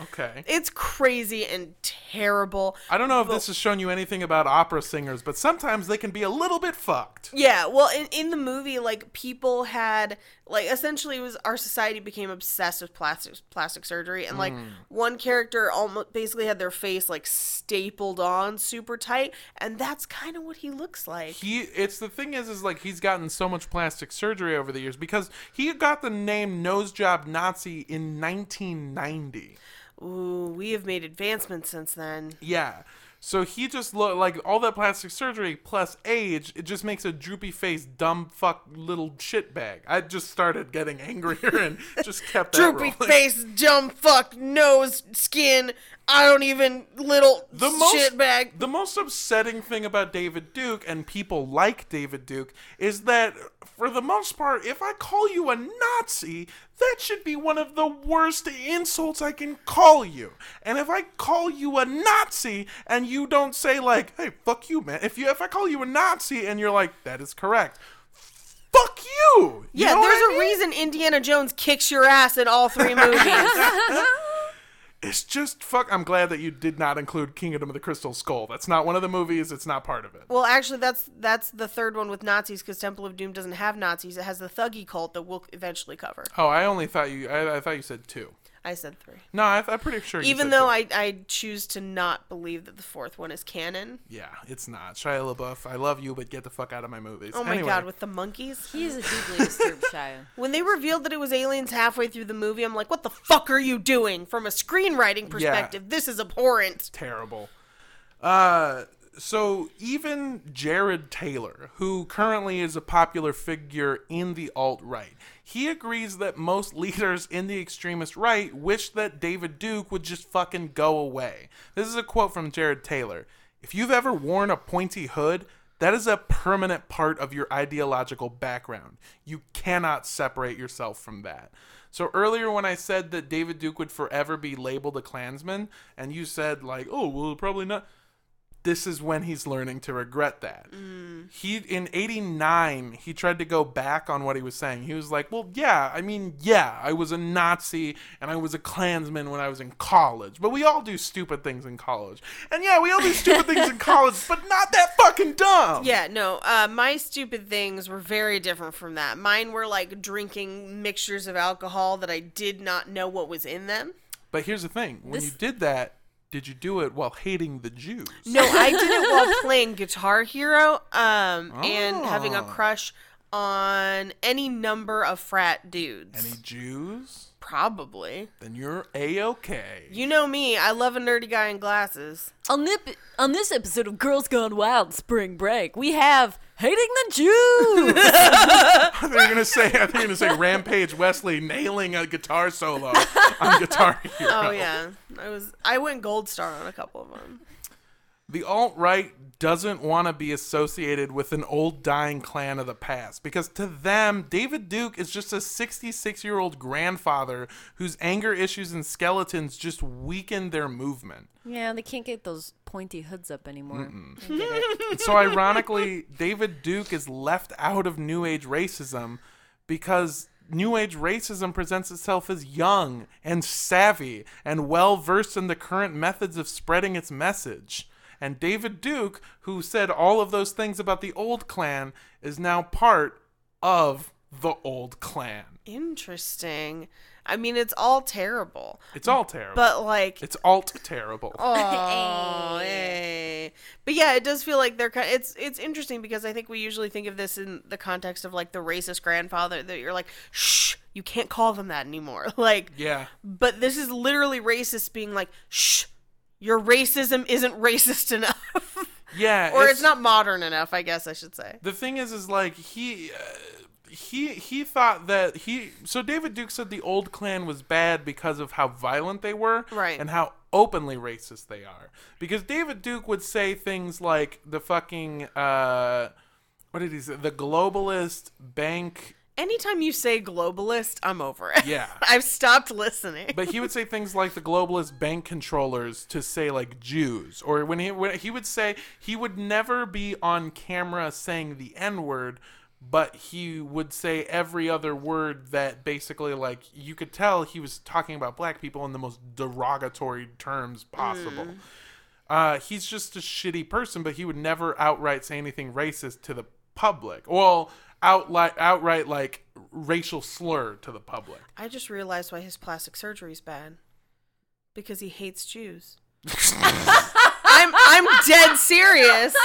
Okay. It's crazy and terrible. I don't know if this has shown you anything about opera singers, but sometimes they can be a little bit fucked. Yeah, well, in, in the movie, like people had like essentially it was our society became obsessed with plastic plastic surgery, and like mm. one character almost basically had their face like stapled on super tight, and that's kind of what he looks like. He it's the thing is is like he's gotten so much plastic surgery over the years because he got the name nose job Nazi in 1990. Ooh, we have made advancements since then. Yeah. So he just look like all that plastic surgery plus age, it just makes a droopy face, dumb fuck little shit bag. I just started getting angrier and just kept that Droopy face, dumb fuck, nose, skin. I don't even little The most shit bag. the most upsetting thing about David Duke and people like David Duke is that for the most part, if I call you a Nazi, that should be one of the worst insults I can call you. And if I call you a Nazi and you don't say like, "Hey, fuck you, man," if you if I call you a Nazi and you're like, "That is correct," fuck you. You Yeah, there's I a mean? reason Indiana Jones kicks your ass in all three movies. It's just fuck. I'm glad that you did not include Kingdom of the Crystal Skull. That's not one of the movies. It's not part of it. well, actually, that's that's the third one with Nazis because Temple of Doom doesn't have Nazis. It has the Thuggee cult that we'll eventually cover. Oh, I only thought you. I, I thought you said two. I said three. No, I, I'm pretty sure. You Even said though two. I, I choose to not believe that the fourth one is canon. yeah, it's not Shia LaBeouf. I love you, but get the fuck out of my movies. Oh my Anyway, god, with the monkeys. He is a deeply disturbed Shia. When they revealed that it was aliens halfway through the movie, I'm like, what the fuck are you doing? From a screenwriting perspective, this is abhorrent. terrible. Uh, so even Jared Taylor, who currently is a popular figure in the alt right, he agrees that most leaders in the extremist right wish that David Duke would just fucking go away. This is a quote from Jared Taylor. If you've ever worn a pointy hood, that is a permanent part of your ideological background. You cannot separate yourself from that. So earlier when I said that David Duke would forever be labeled a Klansman, and you said like, "Oh, well, probably not." This is when he's learning to regret that. He in 89, he tried to go back on what he was saying. He was like, "Well, yeah, I mean, yeah, I was a Nazi and I was a Klansman when I was in college. But we all do stupid things in college. And yeah, we all do stupid things in college, but not that fucking dumb." Yeah, no, uh, my stupid things were very different from that. Mine were like drinking mixtures of alcohol that I did not know what was in them. But here's the thing: when This- you did that, did you do it while hating the Jews? No, I did it while playing Guitar Hero um, and having a Oh. crush on any number of frat dudes. Any Jews? Probably. Then you're a okay. You know me, I love a nerdy guy in glasses. On, nip- on this episode of Girls Gone Wild Spring Break, we have Hating the Jews. I think you're gonna say. I think you're gonna say Rampage Wesley nailing a guitar solo on Guitar oh, Hero. Oh yeah, I was. I went gold star on a couple of them. The alt right doesn't want to be associated with an old dying Klan of the past because to them, David Duke is just a 66 year old grandfather whose anger issues and skeletons just weaken their movement. yeah, they can't get those pointy hoods up anymore. I get it. And so ironically, David Duke is left out of New Age racism because New Age racism presents itself as young and savvy and well versed in the current methods of spreading its message. And David Duke, who said all of those things about the old Klan, is now part of the old Klan. Interesting. I mean, it's all terrible, It's all terrible. but like, it's alt terrible. oh, eh. hey. But yeah, it does feel like they're kind. It's it's interesting because I think we usually think of this in the context of like the racist grandfather that you're like, shh, you can't call them that anymore. Like, Yeah. but this is literally racist being like, shh, your racism isn't racist enough, Yeah. or it's, not modern enough. I guess I should say. the thing is is like he uh, he he thought that he so David Duke said the old Klan was bad because of how violent they were Right. and how openly racist they are because David Duke would say things like the fucking uh what did he say the globalist bank Anytime you say globalist, I'm over it. Yeah. I've stopped listening. but he would say things like the globalist bank controllers to say like Jews, or when he when he would say he would never be on camera saying the N word, but he would say every other word that basically like you could tell he was talking about black people in the most derogatory terms possible. Uh, he's just a shitty person, but he would never outright say anything racist to the public. Well, outright, outright like racial slur to the public. I just realized why his plastic surgery is bad. Because he hates Jews. I'm I'm dead serious.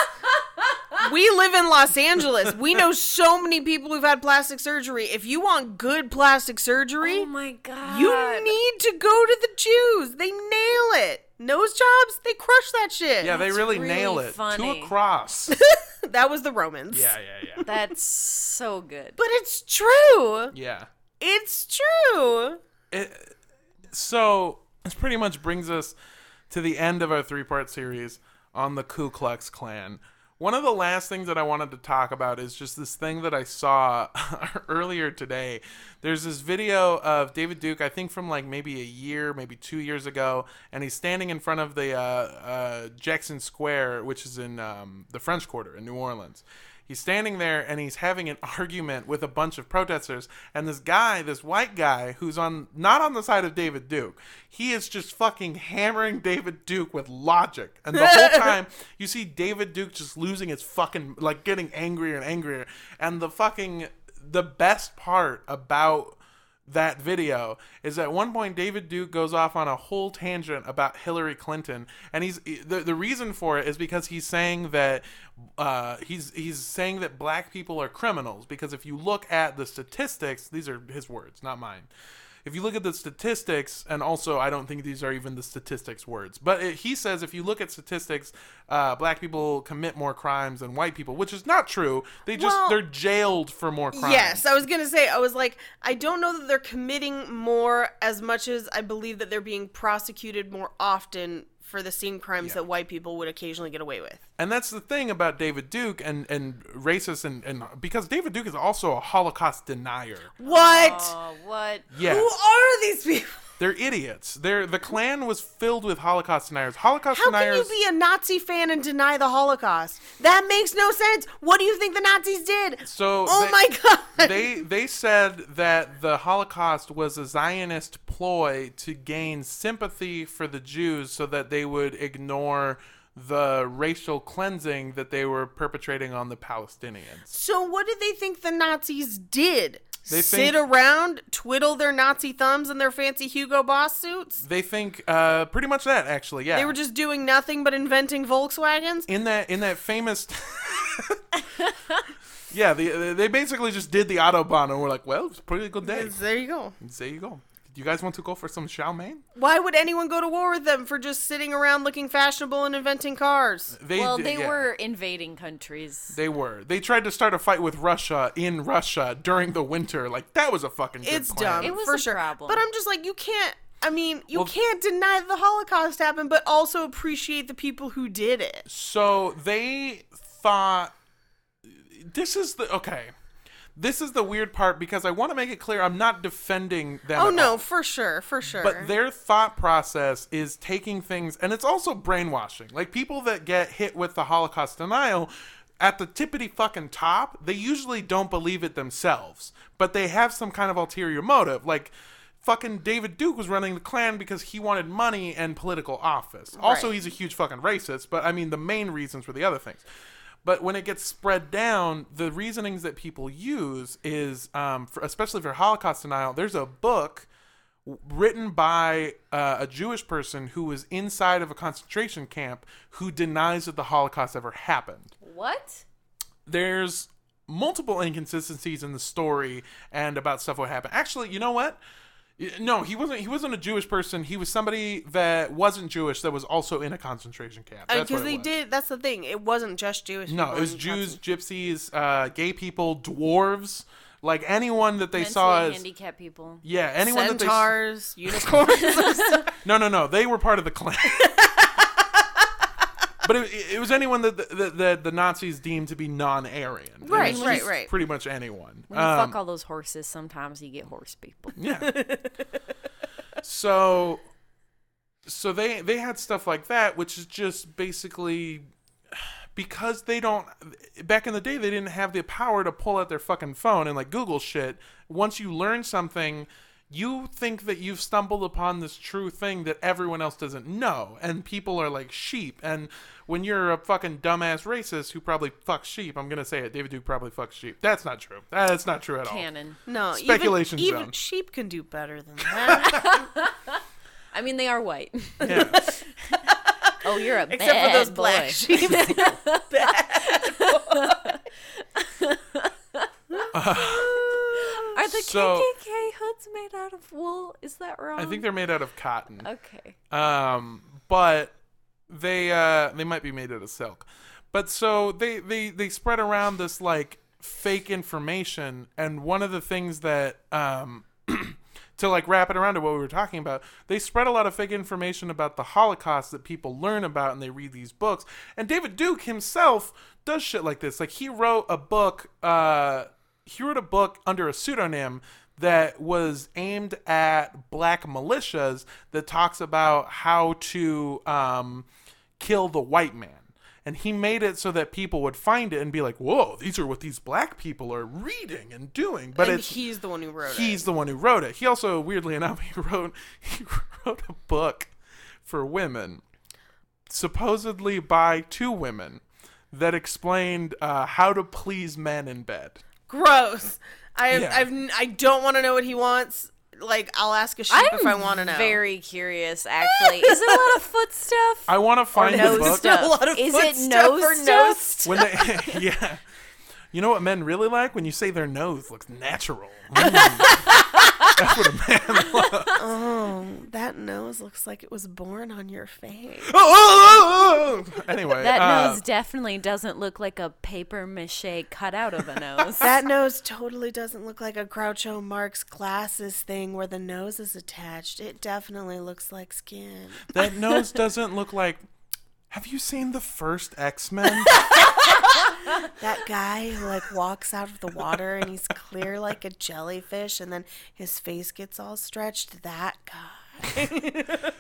We live in Los Angeles. We know so many people who've had plastic surgery. If you want good plastic surgery, Oh my god. you need to go to the Jews. They nail it. Nose jobs, they crush that shit. Yeah, they That's really, really nail it funny. to a cross. that was the Romans. yeah, yeah, yeah. That's so good. But it's true. Yeah. It's true. it, so this pretty much brings us to the end of our three part series on the Ku Klux Klan. One of the last things that I wanted to talk about is just this thing that I saw earlier today. There's this video of David Duke, I think from like maybe a year, maybe two years ago, and he's standing in front of the uh, uh, Jackson Square, which is in um, the French Quarter in New Orleans. He's standing there and he's having an argument with a bunch of protesters. And this guy, this white guy, who's on not on the side of David Duke, he is just fucking hammering David Duke with logic. And the whole time you see David Duke just losing his fucking like getting angrier and angrier. And the fucking the best part about that video is at one point David Duke goes off on a whole tangent about Hillary Clinton. And he's the, the reason for it is because he's saying that uh, he's he's saying that black people are criminals. Because if you look at the statistics these are his words not mine if you look at the statistics and also I don't think these are even the statistics words but it, he says if you look at statistics uh, black people commit more crimes than white people which is not true they just Well- they're jailed for more crimes Yes, I was gonna say. I was like, I don't know that they're committing more as much as I believe that they're being prosecuted more often for the same crimes that white people would occasionally get away with. And that's the thing about David Duke and, and racist and, and because David Duke is also a Holocaust denier. What? Oh, what? Yeah. Who are these people? They're idiots. They're the Klan was filled with Holocaust deniers. Holocaust How can deniers you be a Nazi fan and deny the Holocaust? That makes no sense. What do you think the Nazis did? so Oh they, my god. they they said that the Holocaust was a Zionist ploy to gain sympathy for the Jews so that they would ignore the racial cleansing that they were perpetrating on the Palestinians. so what did they think the Nazis did? They Sit think- around, twiddle their Nazi thumbs in their fancy Hugo Boss suits? They think uh, pretty much that actually, yeah. They were just doing nothing but inventing Volkswagens? in that in that famous yeah they, they basically just did the autobahn and we're like well it's a pretty good day There you go. there you go you guys want to go for some chow mein Why would anyone go to war with them for just sitting around looking fashionable and inventing cars? they Well, did- they yeah, were invading countries. they were they tried to start a fight with russia in russia during the winter like that was a fucking good It's plan. dumb. It was for a sure. problem. But I'm just like, you can't. I mean, you Well- can't deny the Holocaust happened, but also appreciate the people who did it. so they thought this is the okay this is the weird part because i want to make it clear i'm not defending them Oh no, all. for sure, for sure. But their thought process is taking things, and it's also brainwashing. Like people that get hit with the Holocaust denial at the tippity fucking top, they usually don't believe it themselves, but they have some kind of ulterior motive. Like fucking David Duke was running the Klan because he wanted money and political office. Also, Right. he's a huge fucking racist, but I mean, the main reasons were the other things. But when it gets spread down, the reasonings that people use is, um, for, especially for Holocaust denial, there's a book written by uh, a Jewish person who was inside of a concentration camp who denies that the Holocaust ever happened. What? There's multiple inconsistencies in the story and about stuff what happened. Actually, you know what? Y- No, he wasn't. He wasn't a Jewish person. He was somebody that wasn't Jewish that was also in a concentration camp. Because they was. did. That's the thing. It wasn't just Jewish. No, it was Jews, gypsies, uh, gay people, dwarves, like anyone that they saw as handicapped people. yeah, anyone that they centaurs, unicorns. No, no, no. They were part of the Klan. but it, it was anyone that the, the, the, the Nazis deemed to be non-Aryan. It Right, was right, right. Pretty much anyone. When you Um, fuck all those horses, sometimes you get horse people. yeah. so, so they they had stuff like that, which is just basically because they don't back in the day they didn't have the power to pull out their fucking phone and like google shit once you learn something you think that you've stumbled upon this true thing that everyone else doesn't know and people are like sheep and when you're a fucking dumbass racist who probably fucks sheep i'm gonna say it david duke probably fucks sheep that's not true that's not true at all Canon. No, Speculation even, zone. even sheep can do better than that. I mean, they are white. Yeah. oh, you're a Except for those bad black boy. sheep. The So- KKK hoods made out of wool? Is that wrong? i think they're made out of cotton Okay. um but they uh they might be made out of silk but so they they they spread around this like fake information and one of the things that um to like wrap it around to what we were talking about they spread a lot of fake information about the holocaust that people learn about and they read these books and david duke himself does shit like this like he wrote a book uh he wrote a book under a pseudonym that was aimed at black militias that talks about how to um, kill the white man. And he made it so that people would find it and be like, "Whoa, these are what these black people are reading and doing." But and he's the one who wrote he's it. the one who wrote it. He also, weirdly enough, he wrote he wrote a book for women, supposedly by two women, that explained uh, how to please men in bed. Gross. I Yeah. I've I don't want to know what he wants. Like I'll ask a sheep I'm if I want to know. very curious, actually. Is it a lot of foot stuff? I want to find the book. stuff? A lot of Is it stuff nose or stuff? nose stuff? when they yeah you know what men really like when you say their nose looks natural Mm. That's what a man loves. Oh, that nose looks like it was born on your face. anyway that uh, nose definitely doesn't look like a paper mache cutout of a nose. That nose totally doesn't look like a Groucho Marx glasses thing where the nose is attached. It definitely looks like skin. that nose doesn't look like have you seen the first x-men That guy who like walks out of the water and he's clear like a jellyfish and then his face gets all stretched. That guy.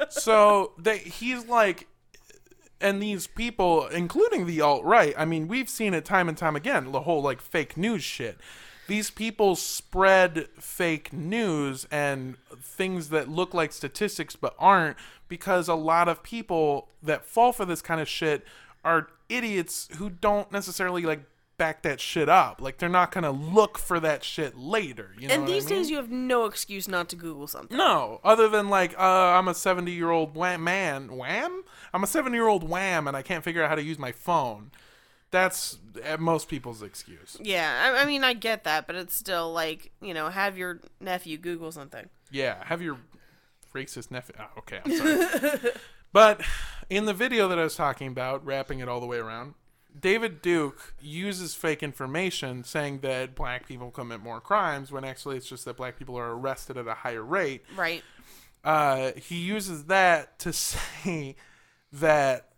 so they he's like and these people including the alt-right i mean we've seen it time and time again the whole like fake news shit these people spread fake news and things that look like statistics but aren't because a lot of people that fall for this kind of shit are idiots who don't necessarily like back that shit up like they're not gonna look for that shit later you know and what I these days you have no excuse not to Google something. No, other than like, uh, I'm a 70 year old wham- man. Wham? I'm a 70 year old wham, and I can't figure out how to use my phone. That's most people's excuse. Yeah, I, I mean I get that, but it's still like you know have your nephew Google something. Yeah, have your racist nephew. Oh, okay, I'm sorry. but in the video that I was talking about, wrapping it all the way around, David Duke uses fake information saying that black people commit more crimes when actually it's just that black people are arrested at a higher rate. Right. uh, he uses that to say that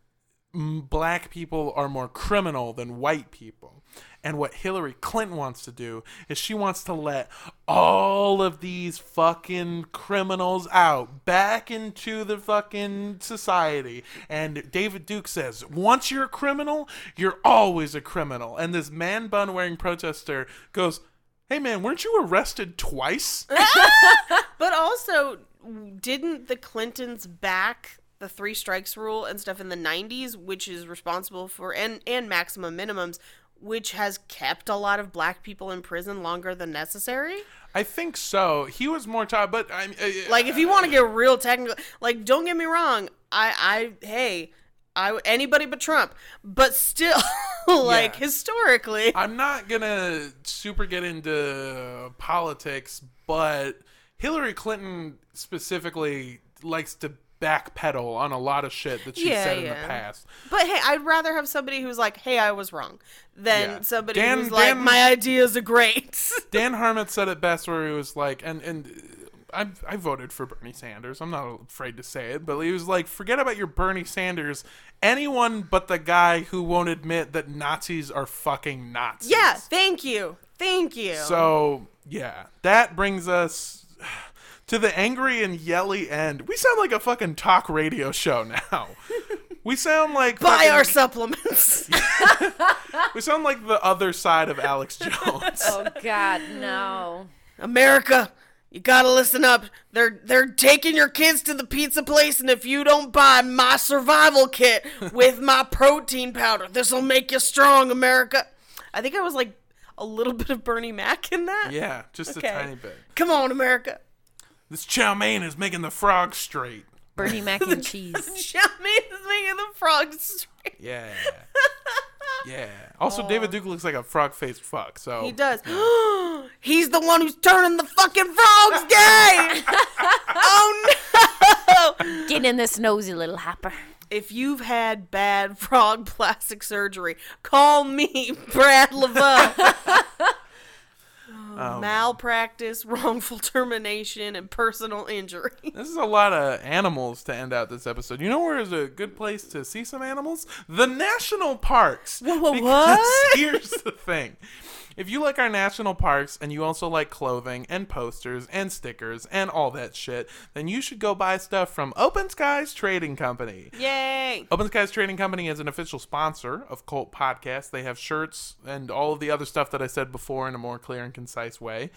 black people are more criminal than white people. And what Hillary Clinton wants to do is she wants to let all of these fucking criminals out back into the fucking society. And David Duke says, once you're a criminal, you're always a criminal. And this man bun wearing protester goes, Hey man, weren't you arrested twice? But also, didn't the Clintons back the three strikes rule and stuff in the 90s, which is responsible for, and, and maximum minimums, which has kept a lot of black people in prison longer than necessary? I think so. He was more taught, but I uh, Like, if you want to get real technical, like, don't get me wrong. I, I, hey, I, anybody but Trump. But still, like, Yeah. historically. I'm not gonna super get into politics, but Hillary Clinton specifically likes to backpedal on a lot of shit that she Yeah, said in the past. But hey, I'd rather have somebody who's like, "Hey, I was wrong," than Yeah. somebody Dan- who's like, "My ideas are great." Dan Harmon said it best, where he was like, and and. I, I voted for Bernie Sanders. I'm not afraid to say it, but he was like, forget about your Bernie Sanders. Anyone but the guy who won't admit that Nazis are fucking Nazis. yeah, thank you, thank you. So yeah, that brings us to the angry and yelly end. We sound like a fucking talk radio show now. We sound like Buy fucking- our supplements. We sound like the other side of Alex Jones. Oh God, no. America, you gotta listen up. They're they're taking your kids to the pizza place, and if you don't buy my survival kit with my protein powder, this'll make you strong, America. I think I was like a little bit of Bernie Mac in that. yeah, just Okay. a tiny bit. Come on, America. This chow mein is making the frog straight. Bernie mac and cheese. Chow mein is making the frogs straight. Yeah. Yeah. Also, oh. David Duke looks like a frog faced fuck. So He does. He's the one who's turning the fucking frogs gay. oh no! Get in this nosy little hopper. If you've had bad frog plastic surgery, call me, Brad Laveau. Oh. Malpractice, wrongful termination, and personal injury. This is a lot of animals to end out this episode. You know where is a good place to see some animals? The national parks. Wha- wha- Because what? Here's the thing. If you like our national parks and you also like clothing and posters and stickers and all that shit, then you should go buy stuff from Open Skies Trading Company. Yay! Open Skies Trading Company is an official sponsor of Cult Podcast. They have shirts and all of the other stuff that I said before in a more clear and concise way.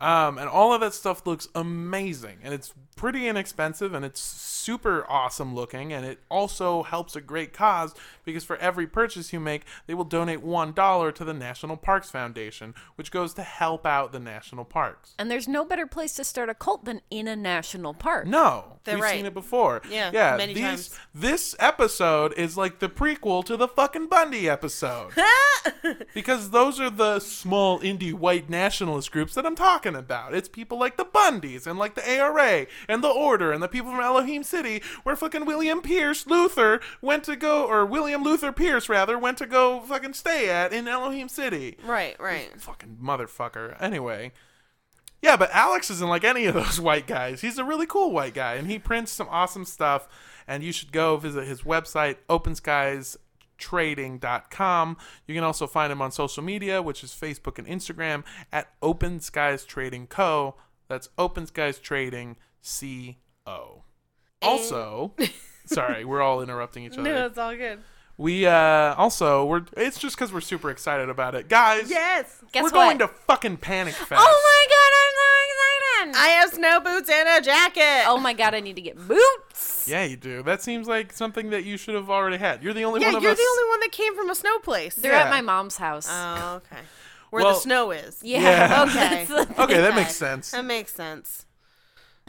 Um, and all of that stuff looks amazing. And it's pretty inexpensive and it's super awesome looking. And it also helps a great cause because for every purchase you make, they will donate $1 to the National Parks Foundation, which goes to help out the national parks. And there's no better place to start a cult than in a national park. No, They're we've right. seen it before. Yeah, yeah. many these, times. This episode is like the prequel to the fucking Bundy episode because those are the small indie white nationalist groups that I'm talking about. It's people like the Bundys and like the ARA and the Order and the people from Elohim City, where fucking William Pierce Luther went to go, or William Luther Pierce rather went to go fucking stay at in Elohim City. Right, right. Fucking motherfucker. Anyway. Yeah, but Alex isn't like any of those white guys. He's a really cool white guy, and he prints some awesome stuff. And you should go visit his website, openskiestrading.com. You can also find him on social media, which is Facebook and Instagram, at Open Skies Trading Co. That's Open Skies Trading C O. Also, sorry, we're all interrupting each other. No, it's all good. We uh also we're it's just because we're super excited about it, guys. Yes. Guess we're what? going to fucking Panic Fest. Oh my god, I'm so excited! I have snow boots and a jacket. oh my god, I need to get boots. Yeah, you do. That seems like something that you should have already had. You're the only yeah, one of you're us. the only one that came from a snow place. They're Yeah. at my mom's house. Oh, okay. Where Well- the snow is. yeah. Yeah. Okay. Okay, that makes sense. That makes sense.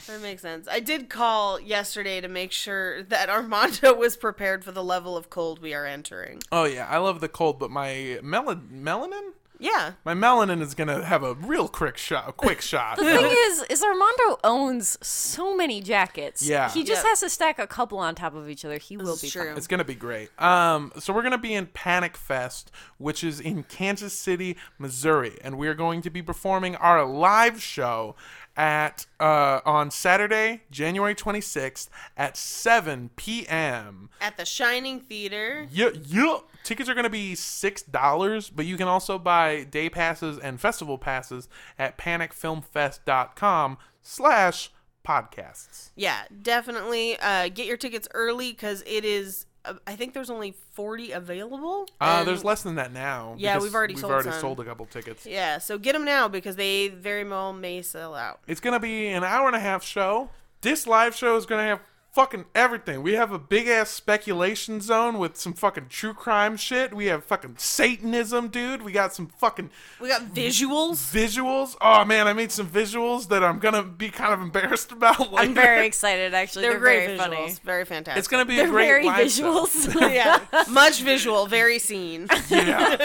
That makes sense. I did call yesterday to make sure that Armando was prepared for the level of cold we are entering. Oh yeah, I love the cold, but my mel- melanin, Yeah. my melanin is gonna have a real quick shot. Quick shot. The thing is, is Armando owns so many jackets. Yeah. He just Yep. has to stack a couple on top of each other. He will is be true. fine. It's gonna be great. Um, so we're gonna be in Panic Fest, which is in Kansas City, Missouri, and we are going to be performing our live show at uh, on Saturday, January 26th at 7 p.m. At the Shining Theater. Yeah, yeah. Tickets are going to be six dollars, but you can also buy day passes and festival passes at panicfilmfest.com slash podcasts. Yeah, definitely. Uh, get your tickets early because it is. Uh, I think there's only 40 available. Uh, there's less than that now. Yeah, we've already we've sold already some. sold a couple tickets. Yeah, so get them now because they very well may sell out. It's gonna be an hour and a half show. This live show is gonna have fucking everything. We have a big ass speculation zone with some fucking true crime shit. We have fucking Satanism, dude. We got some fucking We got visuals. visuals. Oh man, I made some visuals that I'm gonna be kind of embarrassed about. Later. I'm very excited, actually. They're, They're, great very visuals. funny. Very fantastic. It's gonna be They're a great very live visuals. yeah, much visual, very scene. Yeah,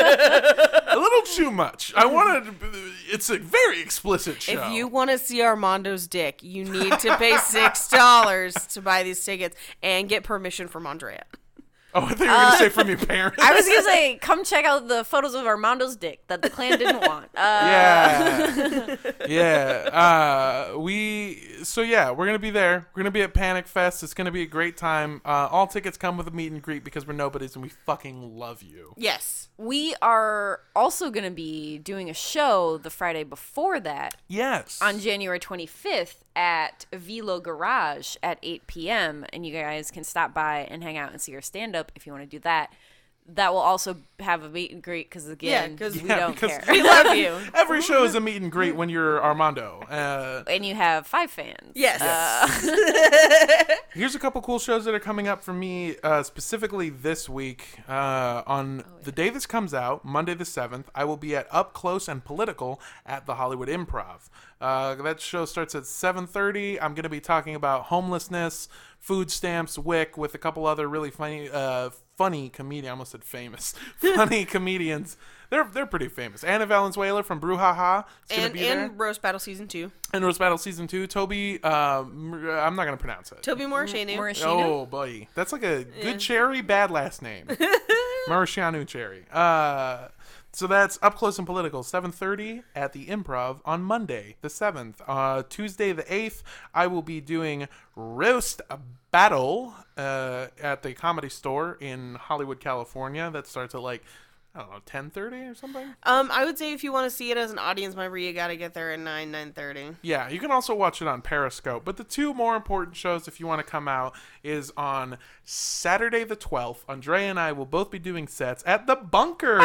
a little too much. I wanted. It's a very explicit show. If you want to see Armando's dick, you need to pay six dollars to buy these tickets and get permission from Andrea. oh, I thought you were gonna say from your parents. I was gonna say, come check out the photos of Armando's dick that the Klan didn't want. Uh, Yeah, yeah. Uh, we so yeah, we're gonna be there. We're gonna be at Panic Fest. It's gonna be a great time. Uh, all tickets come with a meet and greet because we're nobodies and we fucking love you. Yes. We are also going to be doing a show the Friday before that Yes. on January 25th at Velo Garage at 8 p.m. And you guys can stop by and hang out and see her stand up if you want to do that. That will also have a meet and greet because, again, 'cause- we Yeah, don't because- care. We love you. Every show is a meet and greet when you're Armando. Uh, and you have five fans. Yes. Here's a couple cool shows that are coming up for me, uh, specifically this week. Uh, on the day this comes out, Monday the 7th, I will be at Up Close and Political at the Hollywood Improv. Uh, that show starts at 7.30. I'm going to be talking about homelessness, food stamps, WIC, with a couple other really funny, uh, funny comedian. I almost said famous. funny comedians. They're, they're pretty famous. Anna Valenzuela from Brouhaha is going to And be there. and Roast Battle season two. And Roast Battle Season 2. Toby, uh, M- I'm not going to pronounce it. Toby Morashanu. Morishina. Oh boy, that's like a good cherry, bad last name. Marciano Cherry. Uh, so that's up close and political. Seven thirty at the Improv on Monday the seventh. Uh, Tuesday the eighth, I will be doing roast a battle uh, at the Comedy Store in Hollywood, California. That starts at like I don't know ten thirty or something. Um, I would say if you want to see it as an audience member, you got to get there at nine nine thirty. Yeah, you can also watch it on Periscope. But the two more important shows, if you want to come out, is on Saturday the 12th. Andrea and I will both be doing sets at the Bunker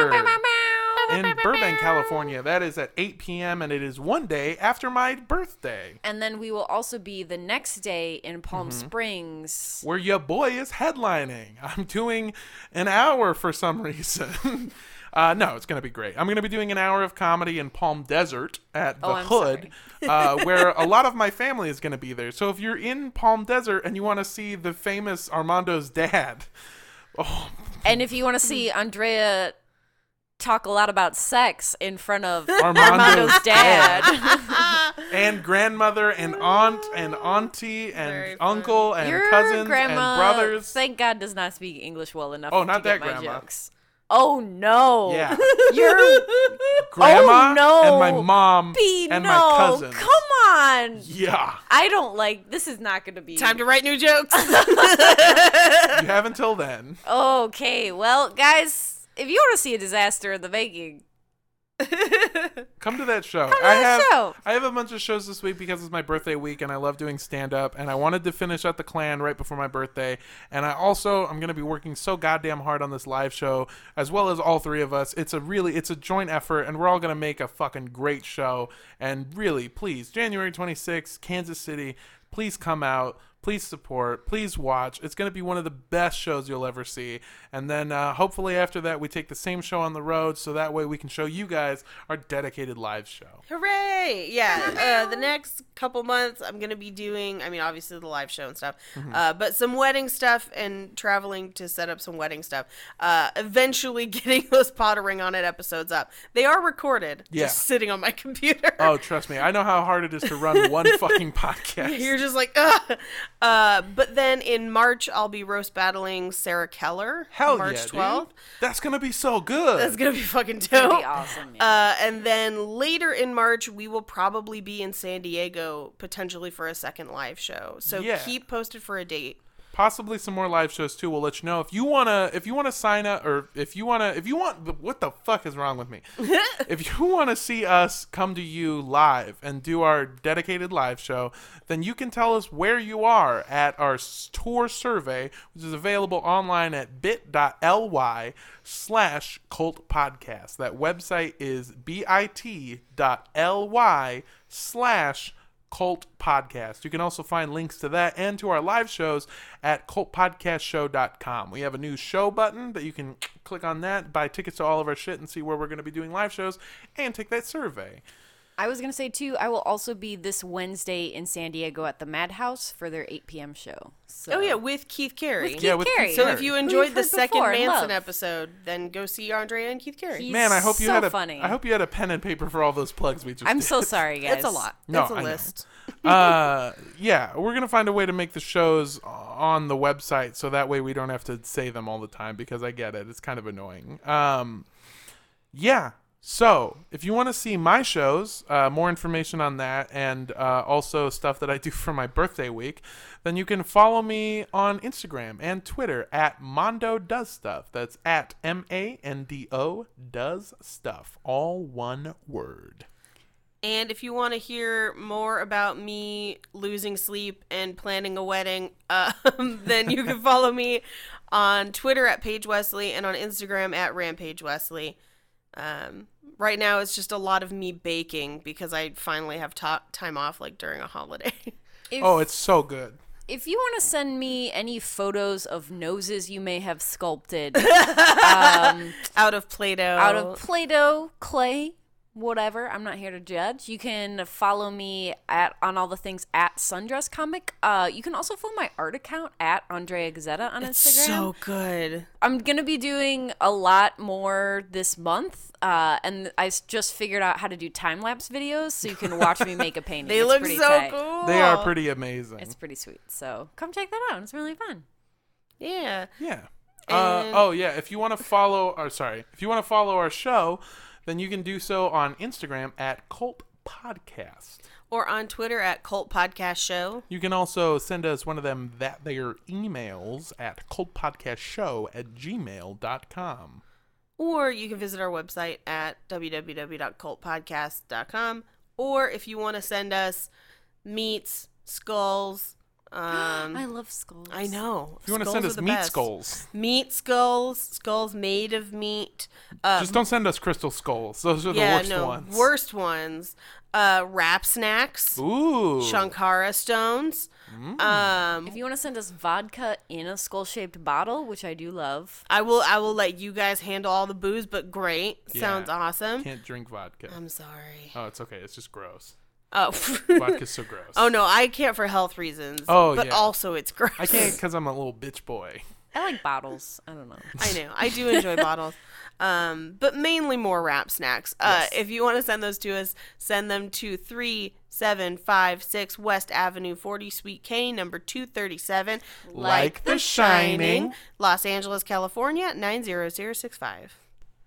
in Burbank, California. That is at 8 p.m. and it is one day after my birthday, And then we will also be the next day in Palm Mm-hmm. Springs. where your boy is headlining. I'm doing an hour for some reason. Uh, no, it's going to be great. I'm going to be doing an hour of comedy in Palm Desert at the Oh, Hood, uh, where a lot of my family is going to be there. So if you're in Palm Desert and you want to see the famous Armando's dad, oh, And if you want to see Andrea talk a lot about sex in front of Armando's Armando's dad, and grandmother and aunt and auntie and uncle and your cousins grandma, and brothers. thank God, does not speak English well enough. Oh, not to get that my grandma. Jokes. Oh no! Yeah. Your Grandma Oh, no. and my mom B, and no! my cousins. Come on! Yeah. I don't like. This is not going to be Time to write new jokes. You have until then. Okay, well, guys, if you want to see a disaster in the making, Come to that show. to I that have show. I have a bunch of shows this week because it's my birthday week and I love doing stand up and I wanted to finish out the Klan right before my birthday and I also I'm going to be working so goddamn hard on this live show as well as all three of us. It's a really it's a joint effort and we're all going to make a fucking great show and really please January 26th Kansas City please come out please support please watch it's going to be one of the best shows you'll ever see and then uh, hopefully after that we take the same show on the road so that way we can show you guys our dedicated live show Hooray! Yeah, uh, the next couple months, I'm gonna be doing. I mean, obviously the live show and stuff, uh, but some wedding stuff and traveling to set up some wedding stuff. Uh, eventually, getting those pottering on it episodes up. They are recorded, Yeah. just sitting on my computer. Oh, trust me, I know how hard it is to run one fucking podcast. You're just like, Ugh. Uh, but then in March, I'll be roast battling Sarah Keller. Hell March yeah, dude. 12th. That's gonna be so good. That's gonna be fucking dope. That'd be awesome. yeah. Uh, and then later in March, we will probably be in San Diego, potentially for a second live show. So Yeah. keep posted for a date. Possibly some more live shows too. We'll let you know if you wanna if you wanna sign up or if you wanna if you want what the fuck is wrong with me? if you wanna see us come to you live and do our dedicated live show, then you can tell us where you are at our tour survey, which is available online at bit.ly slash cult podcast. That website is bit.ly slash Cult Podcast. You can also find links to that and to our live shows at cultpodcastshow.com. We have a new show button that you can click on that, buy tickets to all of our shit, and see where we're going to be doing live shows and take that survey. I was gonna say too. I will also be this Wednesday in San Diego at the Madhouse for their 8 p.m. show. So. Oh yeah, with Keith Carey. Keith Yeah, with Carey. Keith so Carey. if you enjoyed the second before Manson love. episode, then go see Andrea and Keith Carey. He's Man, I hope you so had a funny. I hope you had a pen and paper for all those plugs we just I'm did. so sorry, guys. it's a lot. No, it's a I list. uh yeah we're gonna find a way to make the shows on the website so that way we don't have to say them all the time because i get it it's kind of annoying um yeah So, if you want to see my shows, uh, more information on that, and uh, also stuff that I do for my birthday week, then you can follow me on Instagram and Twitter at Mondo Does Stuff. That's at M A N D O Does Stuff. All one word. And if you want to hear more about me losing sleep and planning a wedding, um, then you can follow me on Twitter at Paige Wesley and on Instagram at Rampage Wesley. Um, right now, it's just a lot of me baking because I finally have ta- time off, like during a holiday. If, Oh, it's so good. if you want to send me any photos of noses you may have sculpted um, out of Play-Doh. out of Play-Doh, clay, whatever, I'm not here to judge. You can follow me at on all the things at Sundress Comic. Uh, you can also follow my art account at Andrea Gazzetta on Instagram. so good. I'm gonna be doing a lot more this month, uh, and I just figured out how to do time lapse videos, so you can watch me make a painting. They It's look so tight. cool. They are pretty amazing. It's pretty sweet. So come check that out. It's really fun. Yeah. Yeah. Uh, oh yeah. If you want to follow, or sorry, if you want to follow our show, then you can do so on Instagram at Cult Podcast. Or on Twitter at Cult Podcast Show. You can also send us one of them that their emails at cultpodcastshow at gmail.com. Or you can visit our website at www.cultpodcast.com. Or if you want to send us meats, skulls, um, I love skulls. I know. If you want to send us meat best. skulls, Meat skulls, skulls made of meat. Uh, just don't send us crystal skulls. Those are the worst no, ones. worst ones. Uh, Rap Snacks, Ooh. Shankara stones. Mm. Um, If you want to send us vodka in a skull-shaped bottle, which I do love, I will. I will let you guys handle all the booze, but great, sounds Yeah. awesome. Can't drink vodka. I'm sorry. oh, it's okay. It's just gross. Oh, Vodka's so gross. oh no, I can't for health reasons. Oh, but yeah. also it's gross. I can't because I'm a little bitch boy. I like bottles. I don't know. I know. I do enjoy bottles. Um, but mainly more Rap Snacks. Uh, Yes. If you want to send those to us, send them to 3756 West Avenue 40 Suite K, number 237. Like The Shining. Los Angeles, California, 90065.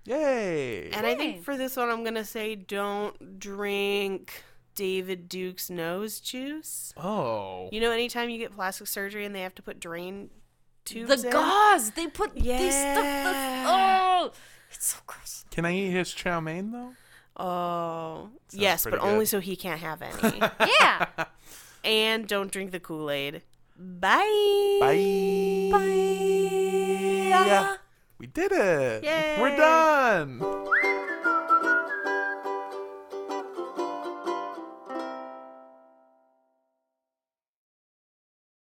Yay. And I think for this one, I'm going to say don't drink David Duke's nose juice. oh. You know, anytime you get plastic surgery and they have to put drain tubes The in? gauze they put. Yeah. They stuff the. Oh, it's so gross. Can I eat his chow mein though? Oh, yes, but pretty only so he can't have any. Yeah. and don't drink the Kool Aid. Bye. Bye. Bye. Yeah. We did it. Yay. We're done.